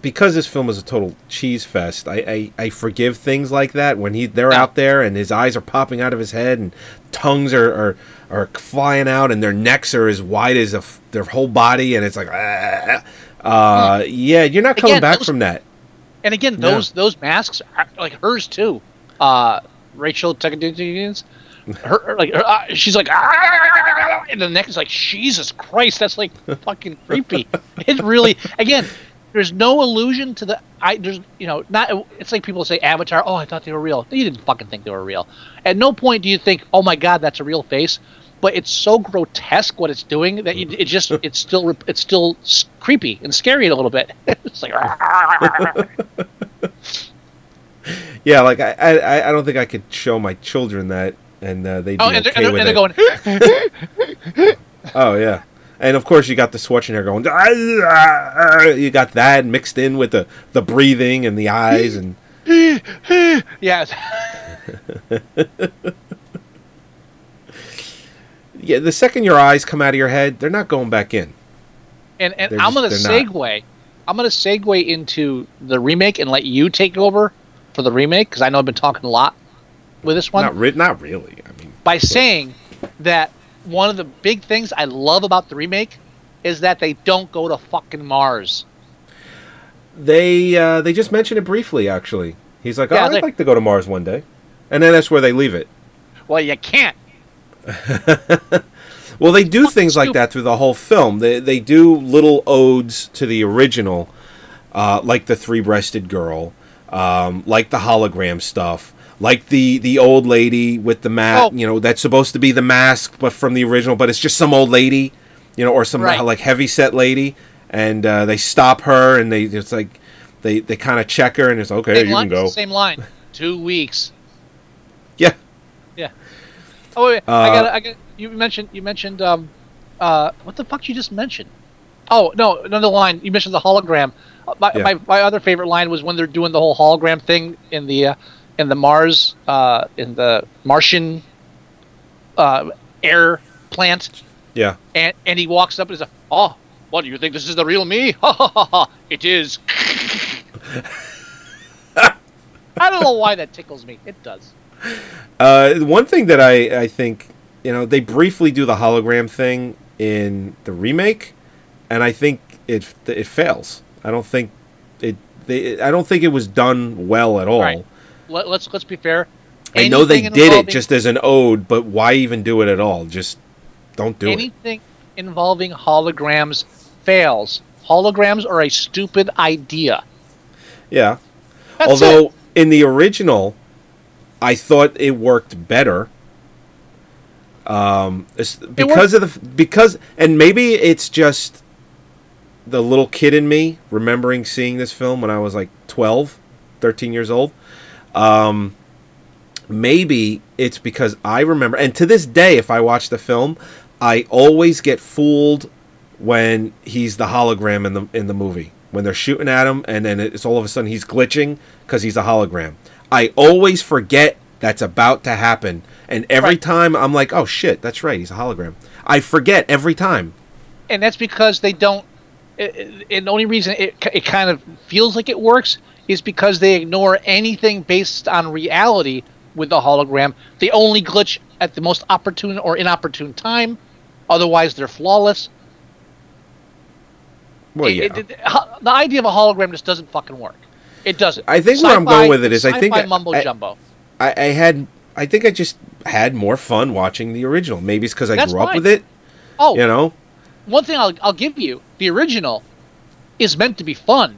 because this film is a total cheese fest, I, I, I forgive things like that when he they're out there and his eyes are popping out of his head and tongues are are, are flying out and their necks are as wide as a f their whole body and it's like ah. uh yeah you're not coming Again, back those- from that. and again No. those those masks are like hers too uh Rachel her her- like her, uh, she's like "Ah," and the neck is like Jesus Christ that's like fucking creepy it really again there's no illusion to the I there's you know not it's like people say Avatar oh I thought they were real you didn't fucking think they were real at no point do you think oh my god that's a real face but it's so grotesque what it's doing that you, it just it's still it's still creepy and scary a little bit it's like Yeah, like I, I I don't think I could show my children that and uh, they'd be Oh, and they're, okay and they're, and it. they're going. Oh yeah, and of course you got the Schwarzenegger going. "Ah, ah, ah," You got that mixed in with the the breathing and the eyes and yes. yeah. The second your eyes come out of your head, they're not going back in. And and They're I'm just- gonna they're not. segue. I'm gonna segue into the remake and let you take over for the remake because I know I've been talking a lot with this one Not re- not really. I mean, by saying that one of the big things I love about the remake is that they don't go to fucking Mars. they uh, they just mentioned it briefly. Actually, he's like, "Oh, I'd they- like to go to Mars one day," and then that's where they leave it. Well, you can't. Well, they do things like that through the whole film. They they do little odes to the original, uh, like the three-breasted girl, um, like the hologram stuff, like the the old lady with the mask. Oh. You know, that's supposed to be the mask, but from the original, but it's just some old lady, you know, or some Right. like heavy set lady, and uh, they stop her and they it's like they they kind of check her and it's okay, Same you line, can go. Same line. Two weeks. Yeah. Yeah. Oh wait, wait, Uh, I got. I got. You mentioned. You mentioned. Um. Uh. What the fuck you just mentioned? Oh no, another line. You mentioned the hologram. Uh, My, Yeah. my, my other favorite line was when they're doing the whole hologram thing in the uh, in the Mars uh, in the Martian uh, air plant, Yeah. and and he walks up and says, "Oh, what do you think this is the real me? Ha ha ha ha! It is." I don't know why that tickles me. It does. Uh, one thing that I, I think, you know, they briefly do the hologram thing in the remake, and I think it it fails. I don't think it. They, I don't think it was done well at all. Right. Let, let's let's be fair. I know they did it just as an ode, but why even do it at all? Just don't do it. anything involving holograms fails. Holograms are a stupid idea. Yeah. That's Although it. in the original, I thought it worked better. Um, because of the because and maybe it's just the little kid in me remembering seeing this film when I was like 12, 13 years old. Um, maybe it's because I remember, and to this day, if I watch the film, I always get fooled when he's the hologram in the in the movie when they're shooting at him, and then it's all of a sudden he's glitching because he's a hologram. I always forget that's about to happen, and every time I'm like, "Oh shit, that's right, he's a hologram." I forget every time. and that's because they don't. And the only reason it, it kind of feels like it works is because they ignore anything based on reality with the hologram. They only glitch at the most opportune or inopportune time. Otherwise, they're flawless. Well, It- yeah. it- it- the idea of a hologram just doesn't fucking work. It doesn't. I think where I'm going with it is I think I- mumbo I- jumbo. I, I had I think I just had more fun watching the original. Maybe it's because I That's grew up with it. Oh, You know. one thing I'll, I'll give you: the original is meant to be fun.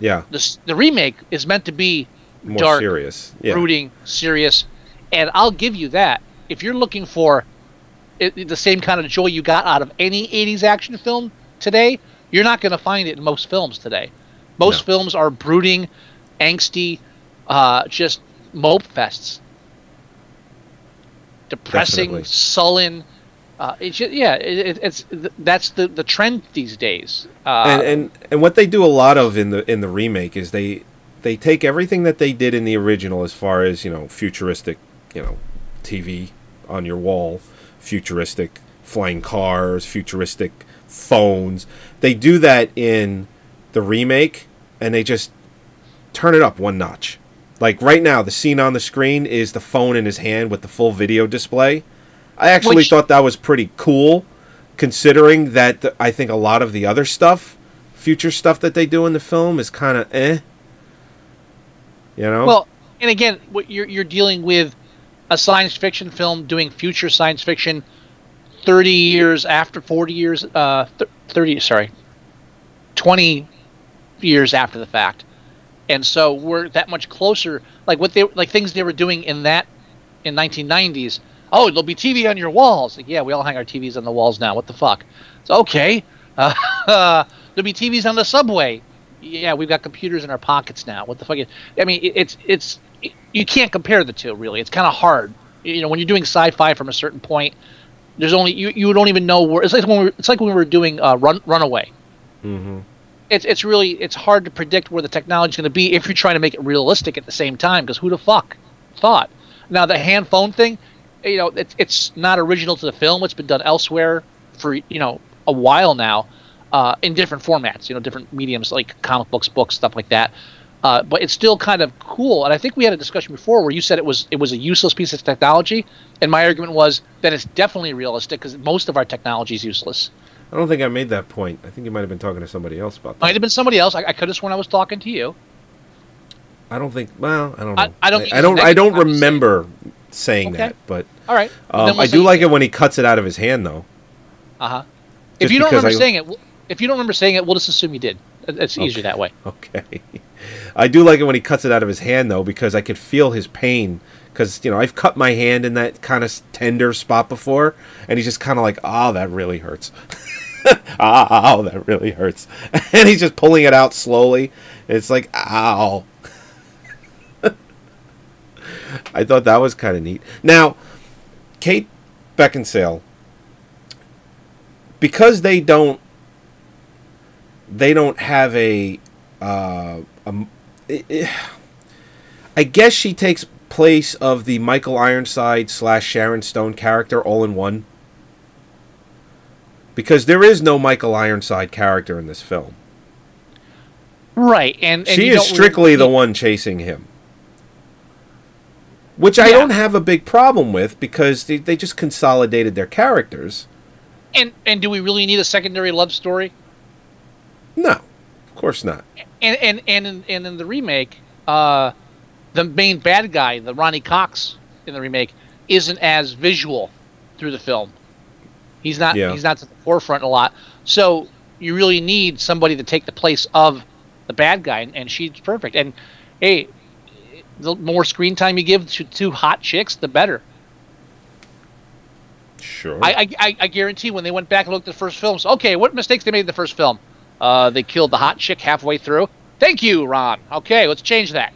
Yeah. The the remake is meant to be More dark, serious. Yeah. brooding, serious, and I'll give you that. If you're looking for it, the same kind of joy you got out of any '80s action film today, you're not going to find it in most films today. Most No. films are brooding, angsty, uh, just mope fests, depressing, Definitely. sullen. Uh, it's ju- yeah, it, it's that's the the trend these days. Uh, and and and what they do a lot of in the in the remake is they they take everything that they did in the original as far as you know futuristic you know TV on your wall futuristic flying cars futuristic phones. They do that in the remake and they just turn it up one notch. Like right now the scene on the screen is the phone in his hand with the full video display i actually Which- thought that was pretty cool considering that I think a lot of the other stuff, future stuff that they do in the film is kind of eh. You know? Well, and again, what you're you're dealing with a science fiction film doing future science fiction, thirty years after, forty years, uh, th- thirty, sorry, twenty years after the fact, and so we're that much closer. Like what they like things they were doing in that in 1990s. Oh, there'll be TV on your walls. Like, yeah, we all hang our TVs on the walls now. What the fuck? It's okay. Uh, there'll be TVs on the subway. Yeah, we've got computers in our pockets now. What the fuck? I mean, it, it's it's you can't compare the two really. It's kind of hard. You know, when you're doing sci-fi from a certain point, there's only you you don't even know where. It's like when we were, it's like when we were doing uh, Run Runaway. mm-hmm. It's it's really it's hard to predict where the technology's going to be if you're trying to make it realistic at the same time. Because who the fuck thought? Now the hand phone thing, you know, it's it's not original to the film. It's been done elsewhere for you know a while now, uh, in different formats. You know, different mediums like comic books, books, stuff like that. Uh, but it's still kind of cool. And I think we had a discussion before where you said it was it was a useless piece of technology, and my argument was that it's definitely realistic because most of our technology is useless. I don't think I made that point. I think you might have been talking to somebody else about that. Might have been somebody else. I, I could have sworn I was talking to you. I don't think. Well, I don't know. I- I don't think I, don't. I don't remember saying, Okay. that. But All right. um, we'll I do like it when he cuts it out of his hand, though. Uh huh. If you don't remember I- saying it, we'll- if you don't remember saying it, we'll just assume you did. It's easier Okay. that way. Okay. I do like it when he cuts it out of his hand, though, because I could feel his pain. Because you know I've cut my hand in that kind of tender spot before, and he's just kind of like, "Oh, that really hurts." "Ah, "Ow, that really hurts," and he's just pulling it out slowly. It's like, "Ow." I thought that was kind of neat. Now, Kate Beckinsale, because they don't they don't have a. Uh, a it- it- I guess she takes place of the Michael Ironside slash Sharon Stone character all in one. Because there is no Michael Ironside character in this film. Right, and, and she is really strictly the one chasing him. Which I Yeah. don't have a big problem with because they, they just consolidated their characters. And and do we really need a secondary love story? No, of course not. And and and in, and in the remake, uh, the main bad guy, the Ronny Cox in the remake, isn't as visual through the film. He's not Yeah. he's not to the forefront a lot. So you really need somebody to take the place of the bad guy, and, and she's perfect. And hey, the more screen time you give to two hot chicks, the better. Sure. I, I, I, guarantee when they went back and looked at the first films, okay, what mistakes they made in the first film? Uh, they killed the hot chick halfway through. Thank you, Ron. Okay, let's change that.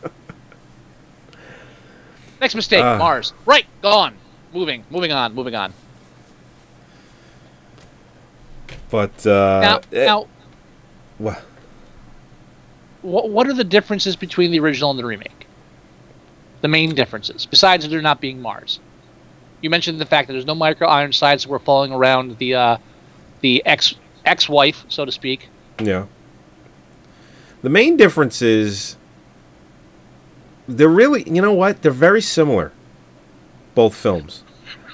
Next mistake, Ah. Mars. Right, gone. Moving, moving on, moving on. but uh, now, eh, now, wha- what, what are the differences between the original and the remake? The main differences, besides there not being Mars. You mentioned the fact that there's no Michael Ironsides, so we're following around the uh, the ex ex wife, so to speak. Yeah. The main difference is they're really, you know what? They're very similar. Both films.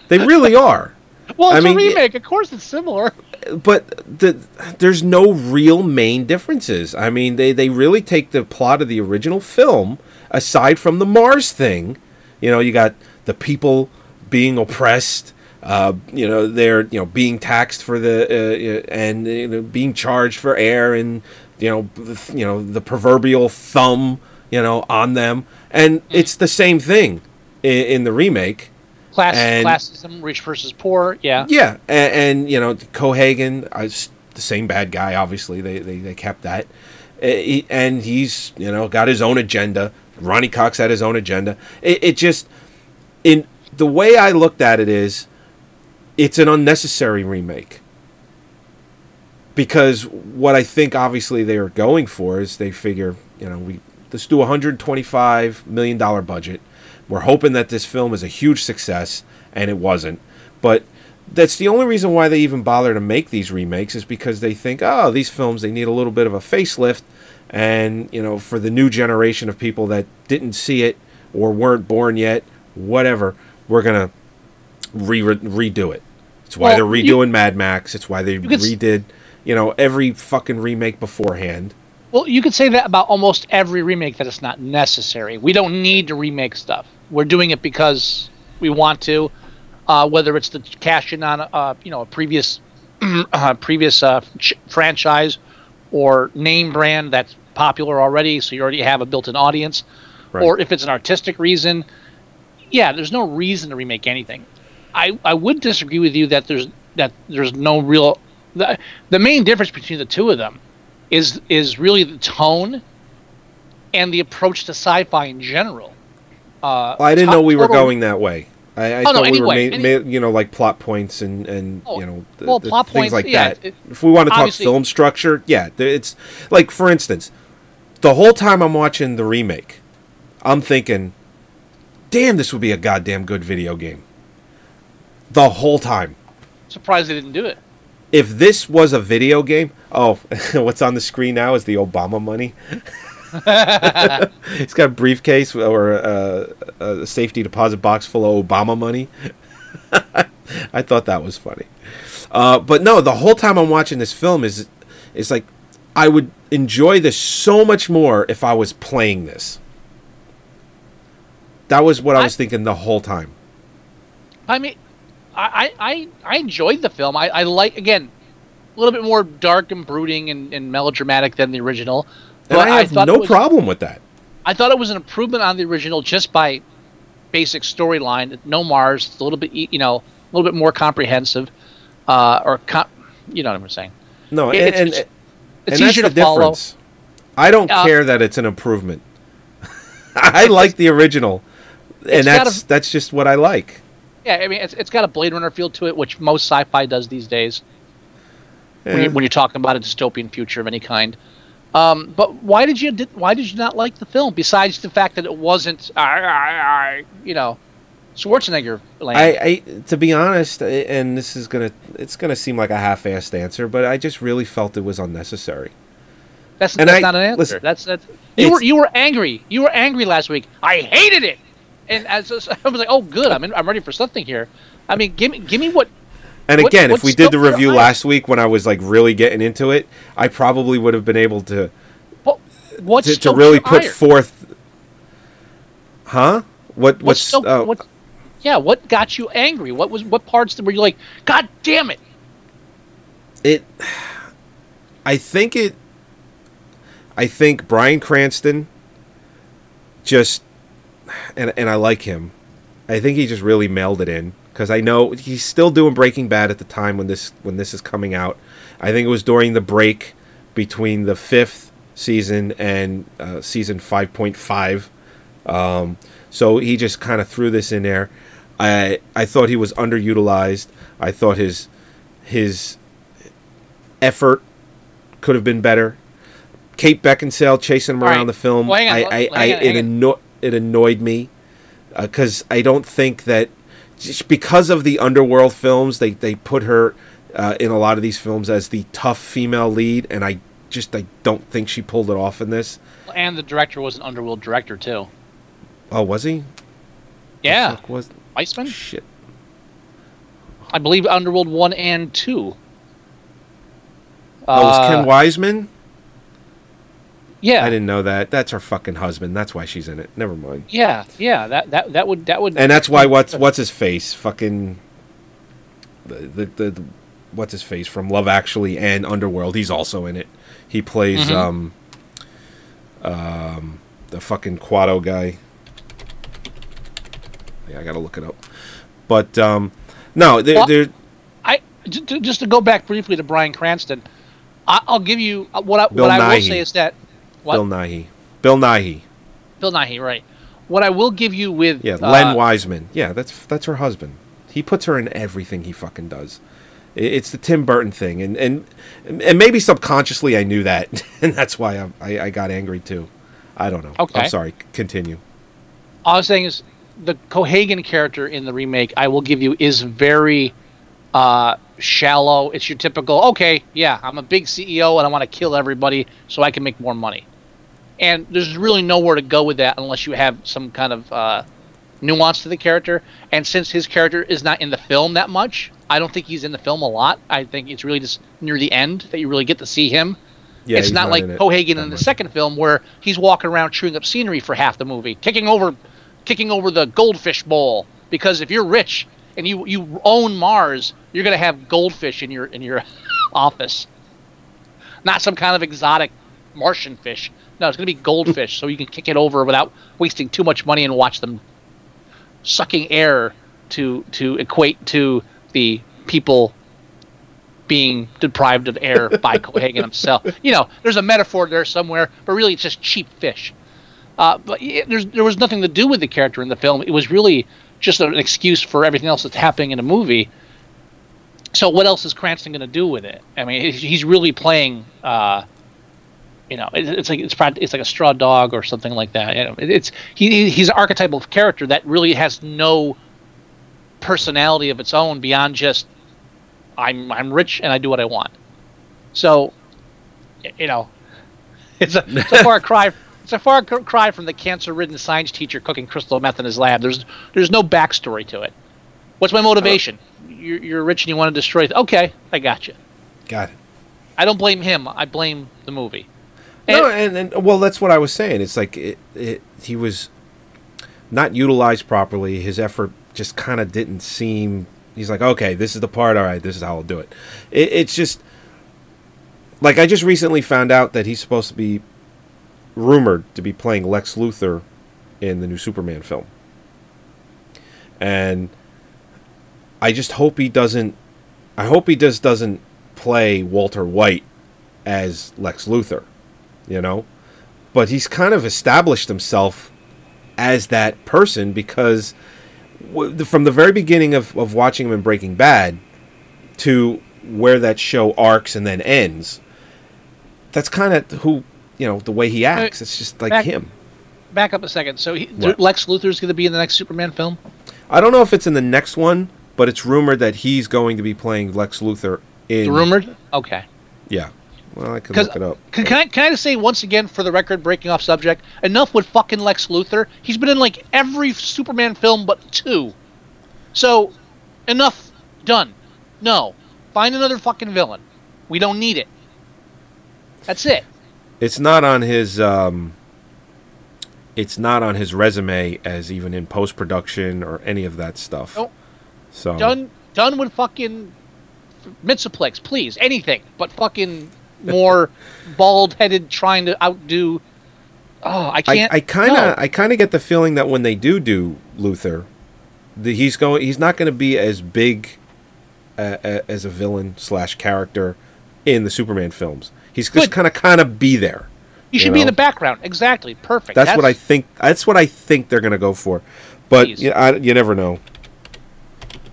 They really are. Well, I it's mean, a remake. Of course, it's similar. But the there's no real main differences. I mean, they they really take the plot of the original film aside from the Mars thing. You know, you got the people being oppressed. Uh, you know, they're you know being taxed for the uh, uh, and you know, being charged for air and you know the, you know the proverbial thumb you know on them, and it's the same thing in, in the remake. Class, And- classism, rich versus poor. Yeah. Yeah, and, and you know Cohagen, uh, the same bad guy. Obviously, they they, they kept that, Uh, and he's you know got his own agenda. Ronny Cox had his own agenda. It, it just in the way I looked at it is, it's an unnecessary remake. Because what I think obviously they are going for is they figure you know we let's do a hundred twenty five million dollar budget. We're hoping that this film is a huge success, and it wasn't. But that's the only reason why they even bother to make these remakes is because they think, oh, these films they need a little bit of a facelift, and you know, for the new generation of people that didn't see it or weren't born yet, whatever, we're gonna re- redo it. It's why Well, they're you- redoing Mad Max. It's why they s- redid, you know, every fucking remake beforehand. Well, you could say that about almost every remake that it's not necessary. We don't need to remake stuff. We're doing it because we want to. Uh, whether it's to cash in on uh, you know a previous uh, previous uh, ch- franchise or name brand that's popular already, so you already have a built-in audience, Right. or if it's an artistic reason, yeah, there's no reason to remake anything. I, I would disagree with you that there's that there's no real the, the main difference between the two of them is is really the tone and the approach to sci-fi in general. Uh, Well, I didn't know we were going that way. I, I Oh, no, thought we were, anyway, ma- any- ma- you know, like plot points and and Oh, you know, the, well, the plot things points, like yeah, that. it- if we want to talk film structure, yeah, it's like for instance, the whole time I'm watching the remake, I'm thinking, "Damn, this would be a goddamn good video game." The whole time. Surprised they didn't do it. If this was a video game, oh, what's on the screen now is the Obama money. He's got a briefcase or a, a safety deposit box full of Obama money. I thought that was funny. Uh, but no, the whole time I'm watching this film is is like I would enjoy this so much more if I was playing this. That was what I, was thinking the whole time. I mean, I I, I, I enjoyed the film. I, I like again a little bit more dark and brooding and, and melodramatic than the original. And I have it no was- problem with that. I thought it was an improvement on the original just by basic storyline. No Mars, it's a little bit you know a little bit more comprehensive, uh, or com- you know what I'm saying. No, It- and, it's- and, it's- and easier the to follow. difference. I don't Uh, care that it's an improvement. I like the original, and that's a- that's just what I like. Yeah, I mean it's, it's got a Blade Runner feel to it, which most sci-fi does these days. when, you, when you're talking about a dystopian future of any kind. Um, but why did you did, why did you not like the film? Besides the fact that it wasn't, you know, Schwarzenegger land. I, I to be honest, and this is gonna it's gonna seem like a half-assed answer, but I just really felt it was unnecessary. that's that's I- not an answer. listen, that's that's you were you were angry. You were angry last week. I hated it, and as I was like, oh, good. I'm in, I'm ready for something here. I mean, give me give me what And What- again, if we did the review ire? last week when I was like really getting into it, I probably would have been able to what what to, to really put ire? forth. Huh? What? What What's? uh, what- yeah, what got you angry? What was what parts were you like? God damn it! it i think it i think bryan cranston just and, and i like him i think he just really mailed it in because i know he's still doing breaking bad at the time when this when this is coming out. I think it was during the break between the fifth season and uh, season 5.5 um, so he just kind of threw this in there. I i thought he was underutilized. I thought his his effort could have been better. Kate Beckinsale chasing him All around right. the film, Well, on, I, I, I, it, anno- it annoyed me because I don't think that just because of the underworld films, they they put her uh, in a lot of these films as the tough female lead, and I just I don't think she pulled it off in this. And the director was an underworld director too. Oh, was he? Yeah, Fuck, was Wiseman. shit. I believe Underworld one and two. Oh, it was Uh, Ken Wiseman? Yeah, I didn't know that. That's her fucking husband. That's why she's in it. Never mind. yeah, yeah. That that that would that would. and that's why what's what's his face fucking the, the the what's his face from Love Actually and Underworld. He's also in it. He plays Mhm. um um the fucking Quato guy. Yeah, I gotta look it up. But um no, they're, Well, they're I just to go back briefly to Bryan Cranston. I, I'll give you uh, what I, Bill what I will say is that what Bill Nighy. Bill Nighy. Bill Nighy, right? What I will give you with Yeah, uh, Len Wiseman. Yeah, that's that's her husband. He puts her in everything he fucking does. It's the Tim Burton thing, and and and maybe subconsciously I knew that, and that's why I I, I got angry too. I don't know. Okay. I'm sorry. Continue. all I was saying is the Cohagen character in the remake, I will give you, is very uh, shallow. It's your typical, okay, yeah, I'm a big CEO and I want to kill everybody so I can make more money. And there's really nowhere to go with that unless you have some kind of uh, nuance to the character. And since his character is not in the film that much, I don't think he's in the film a lot. I think it's really just near the end that you really get to see him. Yeah, it's he's not, like in Cohagen that in the second film where he's walking around chewing up scenery for half the movie, kicking over, kicking over the goldfish bowl. Because if you're rich and you you own Mars, you're gonna have goldfish in your in your office, not some kind of exotic Martian fish. No, it's gonna be goldfish, so you can kick it over without wasting too much money and watch them sucking air to to equate to the people being deprived of air by Cohagen himself. You know, there's a metaphor there somewhere, but really it's just cheap fish. Uh, but it, there was nothing to do with the character in the film. It was really just an excuse for everything else that's happening in the movie. So what else is Cranston going to do with it? I mean, he's really playing. Uh, you know, it, it's like it's it's like a straw dog or something like that. You know, it, it's he he's an archetypal character that really has no personality of its own beyond just I'm I'm rich and I do what I want. So, you know, it's a, it's a far cry. It's a far cry from the cancer-ridden science teacher cooking crystal meth in his lab. There's there's no backstory to it. What's my motivation? You're, you're rich and you want to destroy. Th- okay, I got you. Got it. I don't blame him. I blame the movie. No, and, and well, that's what I was saying. It's like it, it, he was not utilized properly. His effort just kind of didn't seem. He's like, okay, this is the part. All right, this is how I'll do it. it. It's just like I just recently found out that he's supposed to be rumored to be playing Lex Luthor in the new Superman film, and I just hope he doesn't. I hope he just doesn't play Walter White as Lex Luthor you know but he's kind of established himself as that person because w- from the very beginning of, of watching him in breaking bad to where that show arcs and then ends. That's kind of who you know the way he acts. It's just like back- him. Back up a second. So he, What? Lex Luthor's going to be in the next Superman film. I don't know if it's in the next one, but it's rumored that he's going to be playing Lex Luthor in. Rumored. Okay. Yeah. Well, I could look it up. Can, can I can I just say once again for the record, breaking off subject, enough with fucking Lex Luthor. He's been in like every Superman film but two. So, enough. Done. No. Find another fucking villain. We don't need it. That's it. It's not on his. Um, it's not on his resume as even in post production or any of that stuff. Nope. So Done. Done with fucking Mitsuplex, please. Anything but fucking more bald-headed trying to outdo. Oh, I can't. I kind of no. I kind of get the feeling that when they do do Luthor, the, he's going he's not going to be as big uh, as a villain slash character in the Superman films. He's just kind of kind of be there. You should you be in the background. Exactly. Perfect. That's, what I think. That's what I think they're going to go for. But you, I, you never know.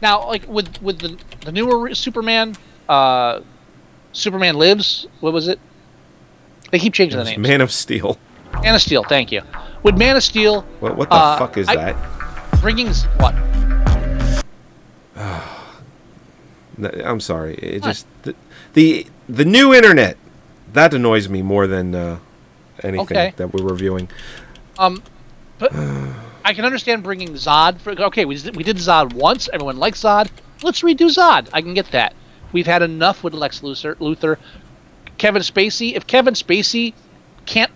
Now, like with with the the newer Superman, uh, Superman Lives. What was it? They keep changing the It's names. Man of Steel. Man of Steel. Thank you. Would Man of Steel. What, what the uh, fuck is I- that? Bringing what? I'm sorry. It just the, the the new internet that annoys me more than uh, anything Okay. that we're reviewing. Um, but I can understand bringing Zod. For, okay, we we did Zod once. Everyone likes Zod. Let's redo Zod. I can get that. We've had enough with Lex Luthor. Luthor. Kevin Spacey. If Kevin Spacey can't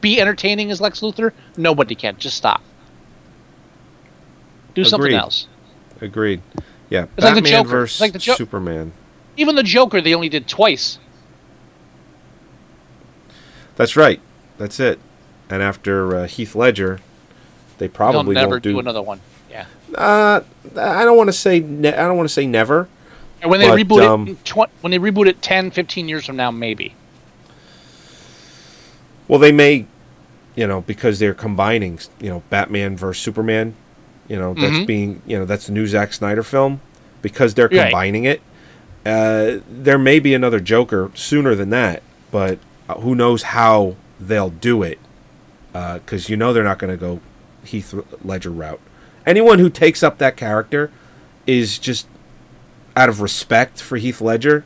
be entertaining as Lex Luthor, nobody can. Just stop. Do something else. Agreed. Yeah, It's like the Batman Joker. versus like the Jo- Superman. Even the Joker, they only did twice. That's right. That's it. And after uh, Heath Ledger, they probably They'll never won't do. do another one. Yeah. Uh, I don't want to say. Ne- I don't want to say never. And when they But, reboot um, it, tw- when they reboot it 10, 15 years from now, maybe. Well, they may, you know, because they're combining, you know, Batman versus Superman. You know, that's Mhm. being, you know, that's the new Zack Snyder film. Because they're Right. combining it, uh, there may be another Joker sooner than that. But uh, who knows how they'll do it? Because you know they're not going to go Heath Ledger route. Anyone who takes up that character is just out of respect for Heath Ledger.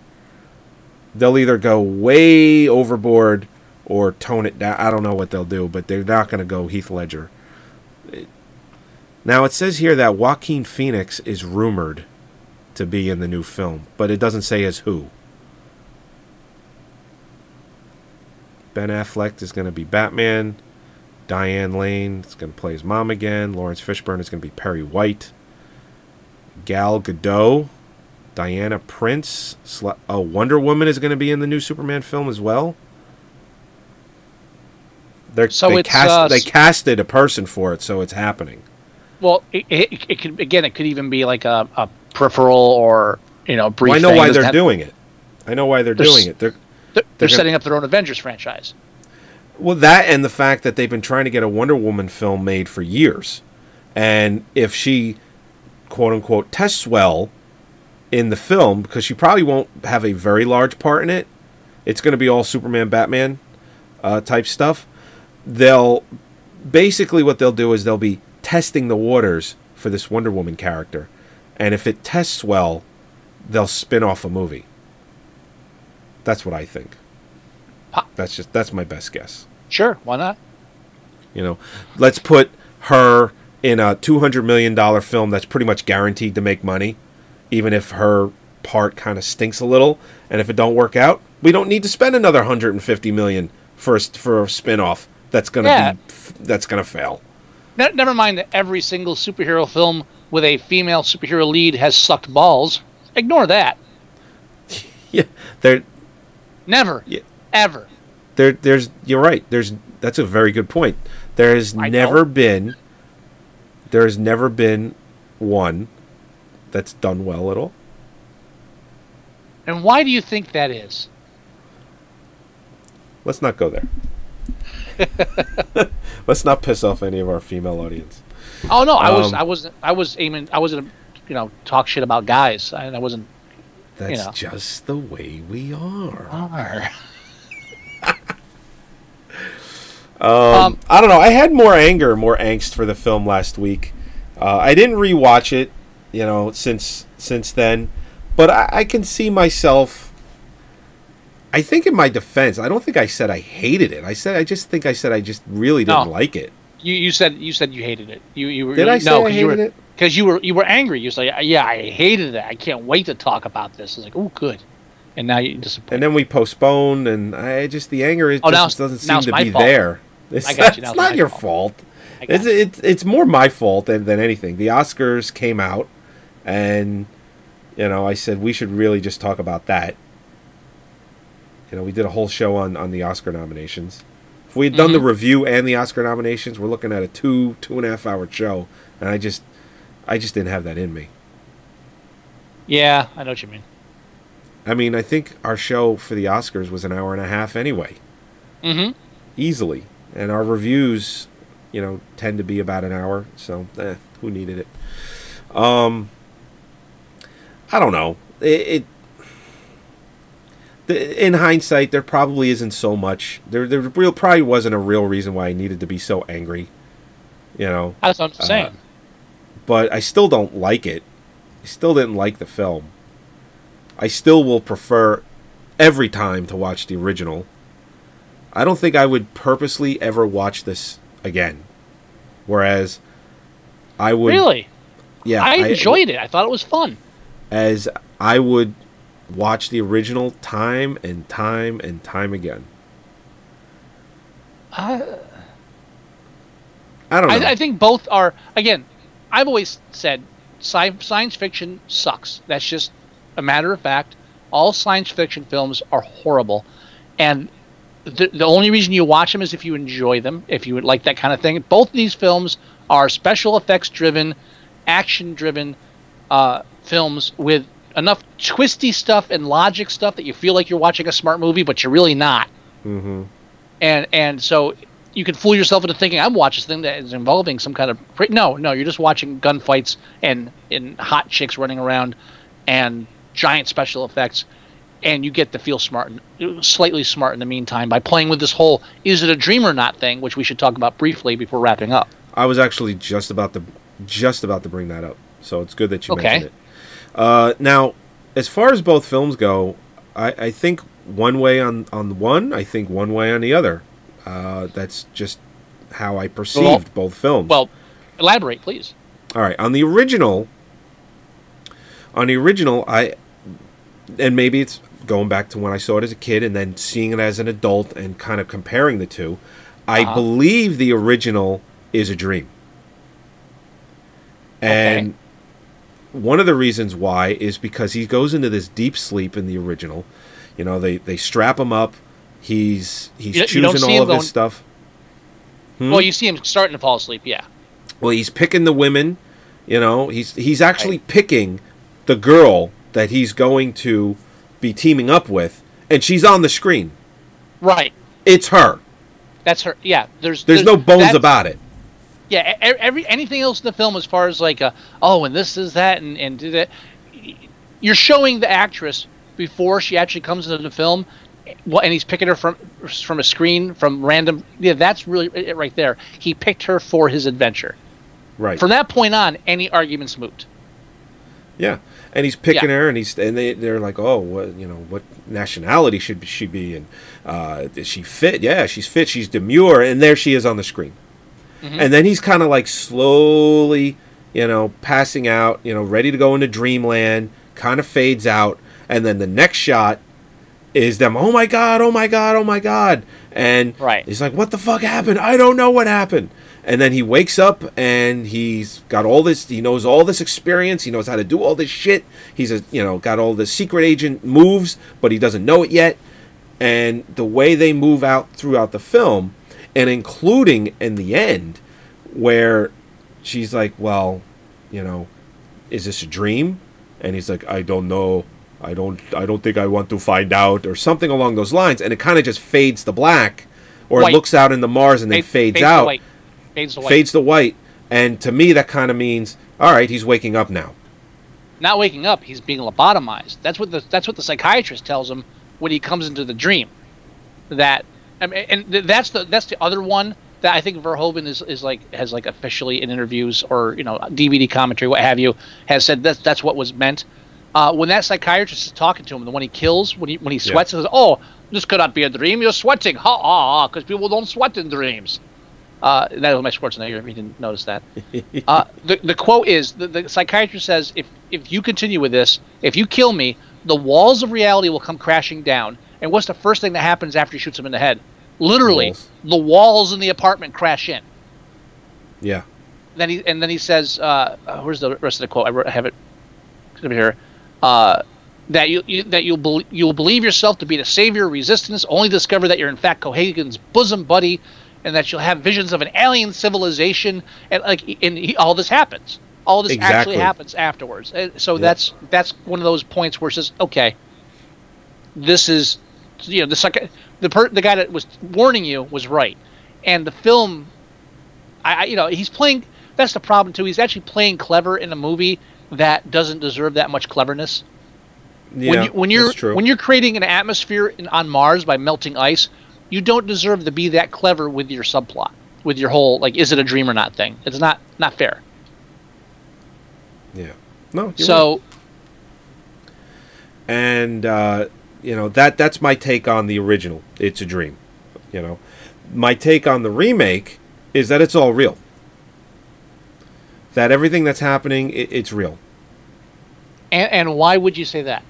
They'll either go way overboard or tone it down. I don't know what they'll do, but they're not going to go Heath Ledger. Now it says here that Joaquin Phoenix is rumored to be in the new film, but it doesn't say as who. Ben Affleck is going to be Batman. Diane Lane is going to play his mom again. Laurence Fishburne is going to be Perry White. Gal Gadot, Diana Prince, Sla- oh, Wonder Woman is going to be in the new Superman film as well. They're, So they it's, cast uh, they casted a person for it, so it's happening. Well, it, it, it could again, it could even be like a, a peripheral or you know brief. Well, I know. Why they're have- doing it. I know why they're There's- doing it. They're They're, they're they're gonna- setting up their own Avengers franchise. Well, that and the fact that they've been trying to get a Wonder Woman film made for years. And if she, quote unquote, tests well in the film, because she probably won't have a very large part in it, it's going to be all Superman, Batman uh, type stuff. They'll basically what they'll do is they'll be testing the waters for this Wonder Woman character. And if it tests well, they'll spin off a movie. That's what I think. That's just that's my best guess. Sure, why not? You know, let's put her in a two hundred million dollar film that's pretty much guaranteed to make money, even if her part kind of stinks a little. And if it don't work out, we don't need to spend another hundred and fifty million for a, for a spin off that's gonna Yeah. be that's gonna fail. Ne- never mind that every single superhero film with a female superhero lead has sucked balls. Ignore that. Yeah, there, Never. Yeah. Ever. there, there's. You're right. There's. That's a very good point. There has I never know. been. There has never been one that's done well at all. And why do you think that is? Let's not go there. Let's not piss off any of our female audience. Oh no, I was Um, I wasn't I was aiming I wasn't you know talk shit about guys. I, I wasn't That's you know. just the way we are. Are. Um, Um, I don't know. I had more anger, more angst for the film last week. Uh, I didn't rewatch it, you know, since since then, but I, I can see myself. I think, in my defense, I don't think I said I hated it. I said I just think I said I just really didn't No. like it. You you said you said you hated it. You you were Did you, I say no, I 'cause you hated were, it? Because you were you were angry. You like, yeah, I hated it. I can't wait to talk about this. It's like, oh, good. And now you disappointed. And then we postponed, and I just the anger it Oh, just doesn't seem to be fault. there. It's, you, it's not your fault. fault. It's, it's it's more my fault than, than anything. The Oscars came out, and you know I said we should really just talk about that. You know, we did a whole show on on the Oscar nominations. If we had done the Mm-hmm. review and the Oscar nominations, we're looking at a two two and a half hour show, and I just I just didn't have that in me. yeah, I know what you mean. I mean, I think our show for the Oscars was an hour and a half anyway. Mm-hmm. easily. And our reviews, you know, tend to be about an hour. So, eh, who needed it? Um, I don't know. It, it in hindsight, there probably isn't so much. There, there real probably wasn't a real reason why I needed to be so angry. You know, That's what I'm Uh, saying. but I still don't like it. I still didn't like the film. I still will prefer every time to watch the original. I don't think I would purposely ever watch this again. Whereas I would really, yeah, I enjoyed it. I thought it was fun. As I would watch the original time and time and time again. Uh, I don't know. I, I think both are. Again, I've always said sci- science fiction sucks. That's just a matter of fact. All science fiction films are horrible, and the, the only reason you watch them is if you enjoy them, if you would like that kind of thing. Both of these films are special effects driven, action driven uh, films with enough twisty stuff and logic stuff that you feel like you're watching a smart movie, but you're really not mm-hmm. and and so you can fool yourself into thinking I'm watching something that is involving some kind of cra- no no you're just watching gunfights and and hot chicks running around and giant special effects and you get to feel smart slightly smart in the meantime by playing with this whole is it a dream or not thing which we should talk about briefly before wrapping up I was actually just about to just about to bring that up. So it's good that you Okay. mentioned it. Uh, now, as far as both films go, I, I think one way on on one, I think one way on the other. Uh, that's just how I perceived both films. well elaborate please All right, on the original, on the original, I, and maybe it's going back to when I saw it as a kid and then seeing it as an adult and kind of comparing the two. I Uh-huh. believe the original is a dream, and one of the reasons why is because he goes into this deep sleep in the original. You know, they they strap him up. He's he's You choosing all of his stuff. Hmm? well you see him starting to fall asleep yeah Well, he's picking the women. You know, he's he's actually picking the girl that he's going to be teaming up with, and she's on the screen. right It's her. that's her yeah there's There's no bones about it. Yeah, every anything else in the film, as far as like, uh, oh, and this is that, and and do that, you're showing the actress before she actually comes into the film, and he's picking her from from a screen from random. Yeah, that's really it right there. He picked her for his adventure. Right. From that point on, any arguments moot. Yeah, and he's picking Yeah. her, and he's and they they're like, oh, what you know, what nationality should she be, and uh, is she fit? Yeah, she's fit. She's demure, and there she is on the screen. Mhm. And then he's kind of like slowly, you know, passing out, you know, ready to go into dreamland. Kind of fades out, and then the next shot is them. Oh my god! Oh my god! Oh my god! And Right. he's like, what the fuck happened? I don't know what happened. And then he wakes up and he's got all this. He knows all this experience. He knows how to do all this shit. He's a you know got all the secret agent moves, but he doesn't know it yet. And the way they move out throughout the film, and including in the end, where she's like, "Well, you know, is this a dream?" And he's like, "I don't know. I don't. I don't think I want to find out," or something along those lines. And it kind of just fades to black, or White. it looks out into Mars and then Fade- fades, to out white. Fades to white. fades to white. And to me, that kind of means, all right, he's waking up now. not waking up. He's being lobotomized. That's what the that's what the psychiatrist tells him when he comes into the dream. That I mean, and that's the that's the other one that I think Verhoeven is, is like has like officially in interviews or you know DVD commentary what have you has said that that's what was meant. Uh, when that psychiatrist is talking to him, the one he kills when he when he sweats, yeah. says, "Oh, this could not be a dream. You're sweating, ha ha, because people don't sweat in dreams." Uh, that was my Schwarzenegger. If you didn't notice that, uh, the the quote is the, the psychiatrist says, "If if you continue with this, if you kill me, the walls of reality will come crashing down." And what's the first thing that happens after he shoots him in the head? Literally, walls. the walls in the apartment crash in. Yeah. Then he and then he says, uh, uh "Where's the rest of the quote? I, wrote, I have it over here." Uh, that you, you that you'll be, you'll believe yourself to be the savior of resistance, only discover that you're in fact Cohaagen's bosom buddy, and that you'll have visions of an alien civilization, and like and he, all this happens. All this exactly. actually happens afterwards. So yep. that's that's one of those points where it says, okay, this is, you know, the second the per, the guy that was warning you was right, and the film, I, I you know he's playing. That's the problem too. He's actually playing clever in a movie that doesn't deserve that much cleverness. Yeah, when, you, when you're when you're creating an atmosphere in, on Mars by melting ice, you don't deserve to be that clever with your subplot, with your whole like is it a dream or not thing. It's not not fair. Yeah. No. so. Right. And uh, you know that that's my take on the original. It's a dream. You know, my take on the remake is that it's all real. That everything that's happening, it, it's real. And, and why would you say that?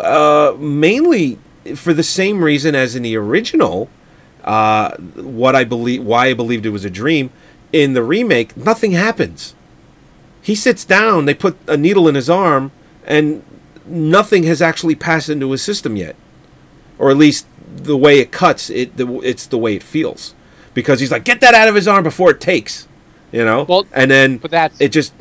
Uh, mainly for the same reason as in the original. Uh, what I believe, why I believed it was a dream. In the remake, nothing happens. He sits down. They put a needle in his arm, and nothing has actually passed into his system yet, or at least the way it cuts, it the, it's the way it feels. Because he's like, get that out of his arm before it takes, you know. Well, and then but that's it. Just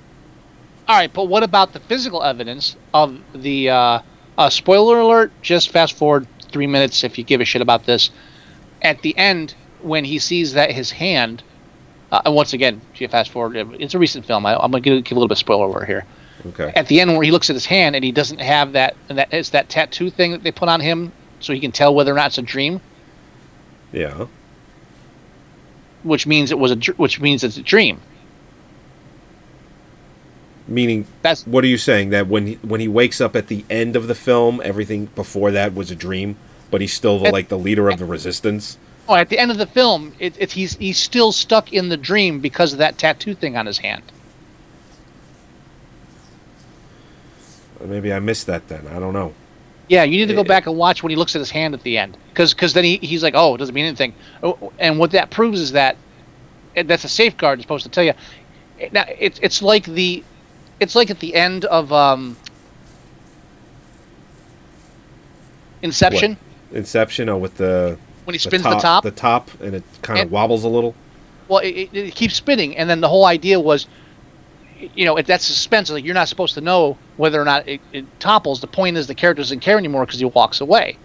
all right. But what about the physical evidence of the? Uh, uh, spoiler alert. Just fast forward three minutes if you give a shit about this. At the end, when he sees that his hand, uh, and once again, if you fast forward, it's a recent film. I, am gonna give, give a little bit of spoiler alert here. Okay. At the end, where he looks at his hand and he doesn't have that, and that it's that tattoo thing that they put on him, so he can tell whether or not it's a dream. Yeah. Which means it was a, which means it's a dream. Meaning, that's what are you saying that when he, when he wakes up at the end of the film, everything before that was a dream, but he's still the, at, like the leader of the resistance. Oh, at the end of the film, it, it, he's he's still stuck in the dream because of that tattoo thing on his hand. Maybe I missed that then. I don't know. Yeah, you need to go back and watch when he looks at his hand at the end, because because then he, he's like, oh, it doesn't mean anything. Oh, and what that proves is that that's a safeguard. It's supposed to tell you. Now it's it's like the, it's like at the end of um. Inception. What? Inception, oh, with the when he spins the top, the top, the top, and it kind of wobbles a little. Well, it, it, keeps spinning, and then the whole idea was you know, if that's suspense. Like you're not supposed to know whether or not it, it topples. The point is the character doesn't care anymore because he walks away.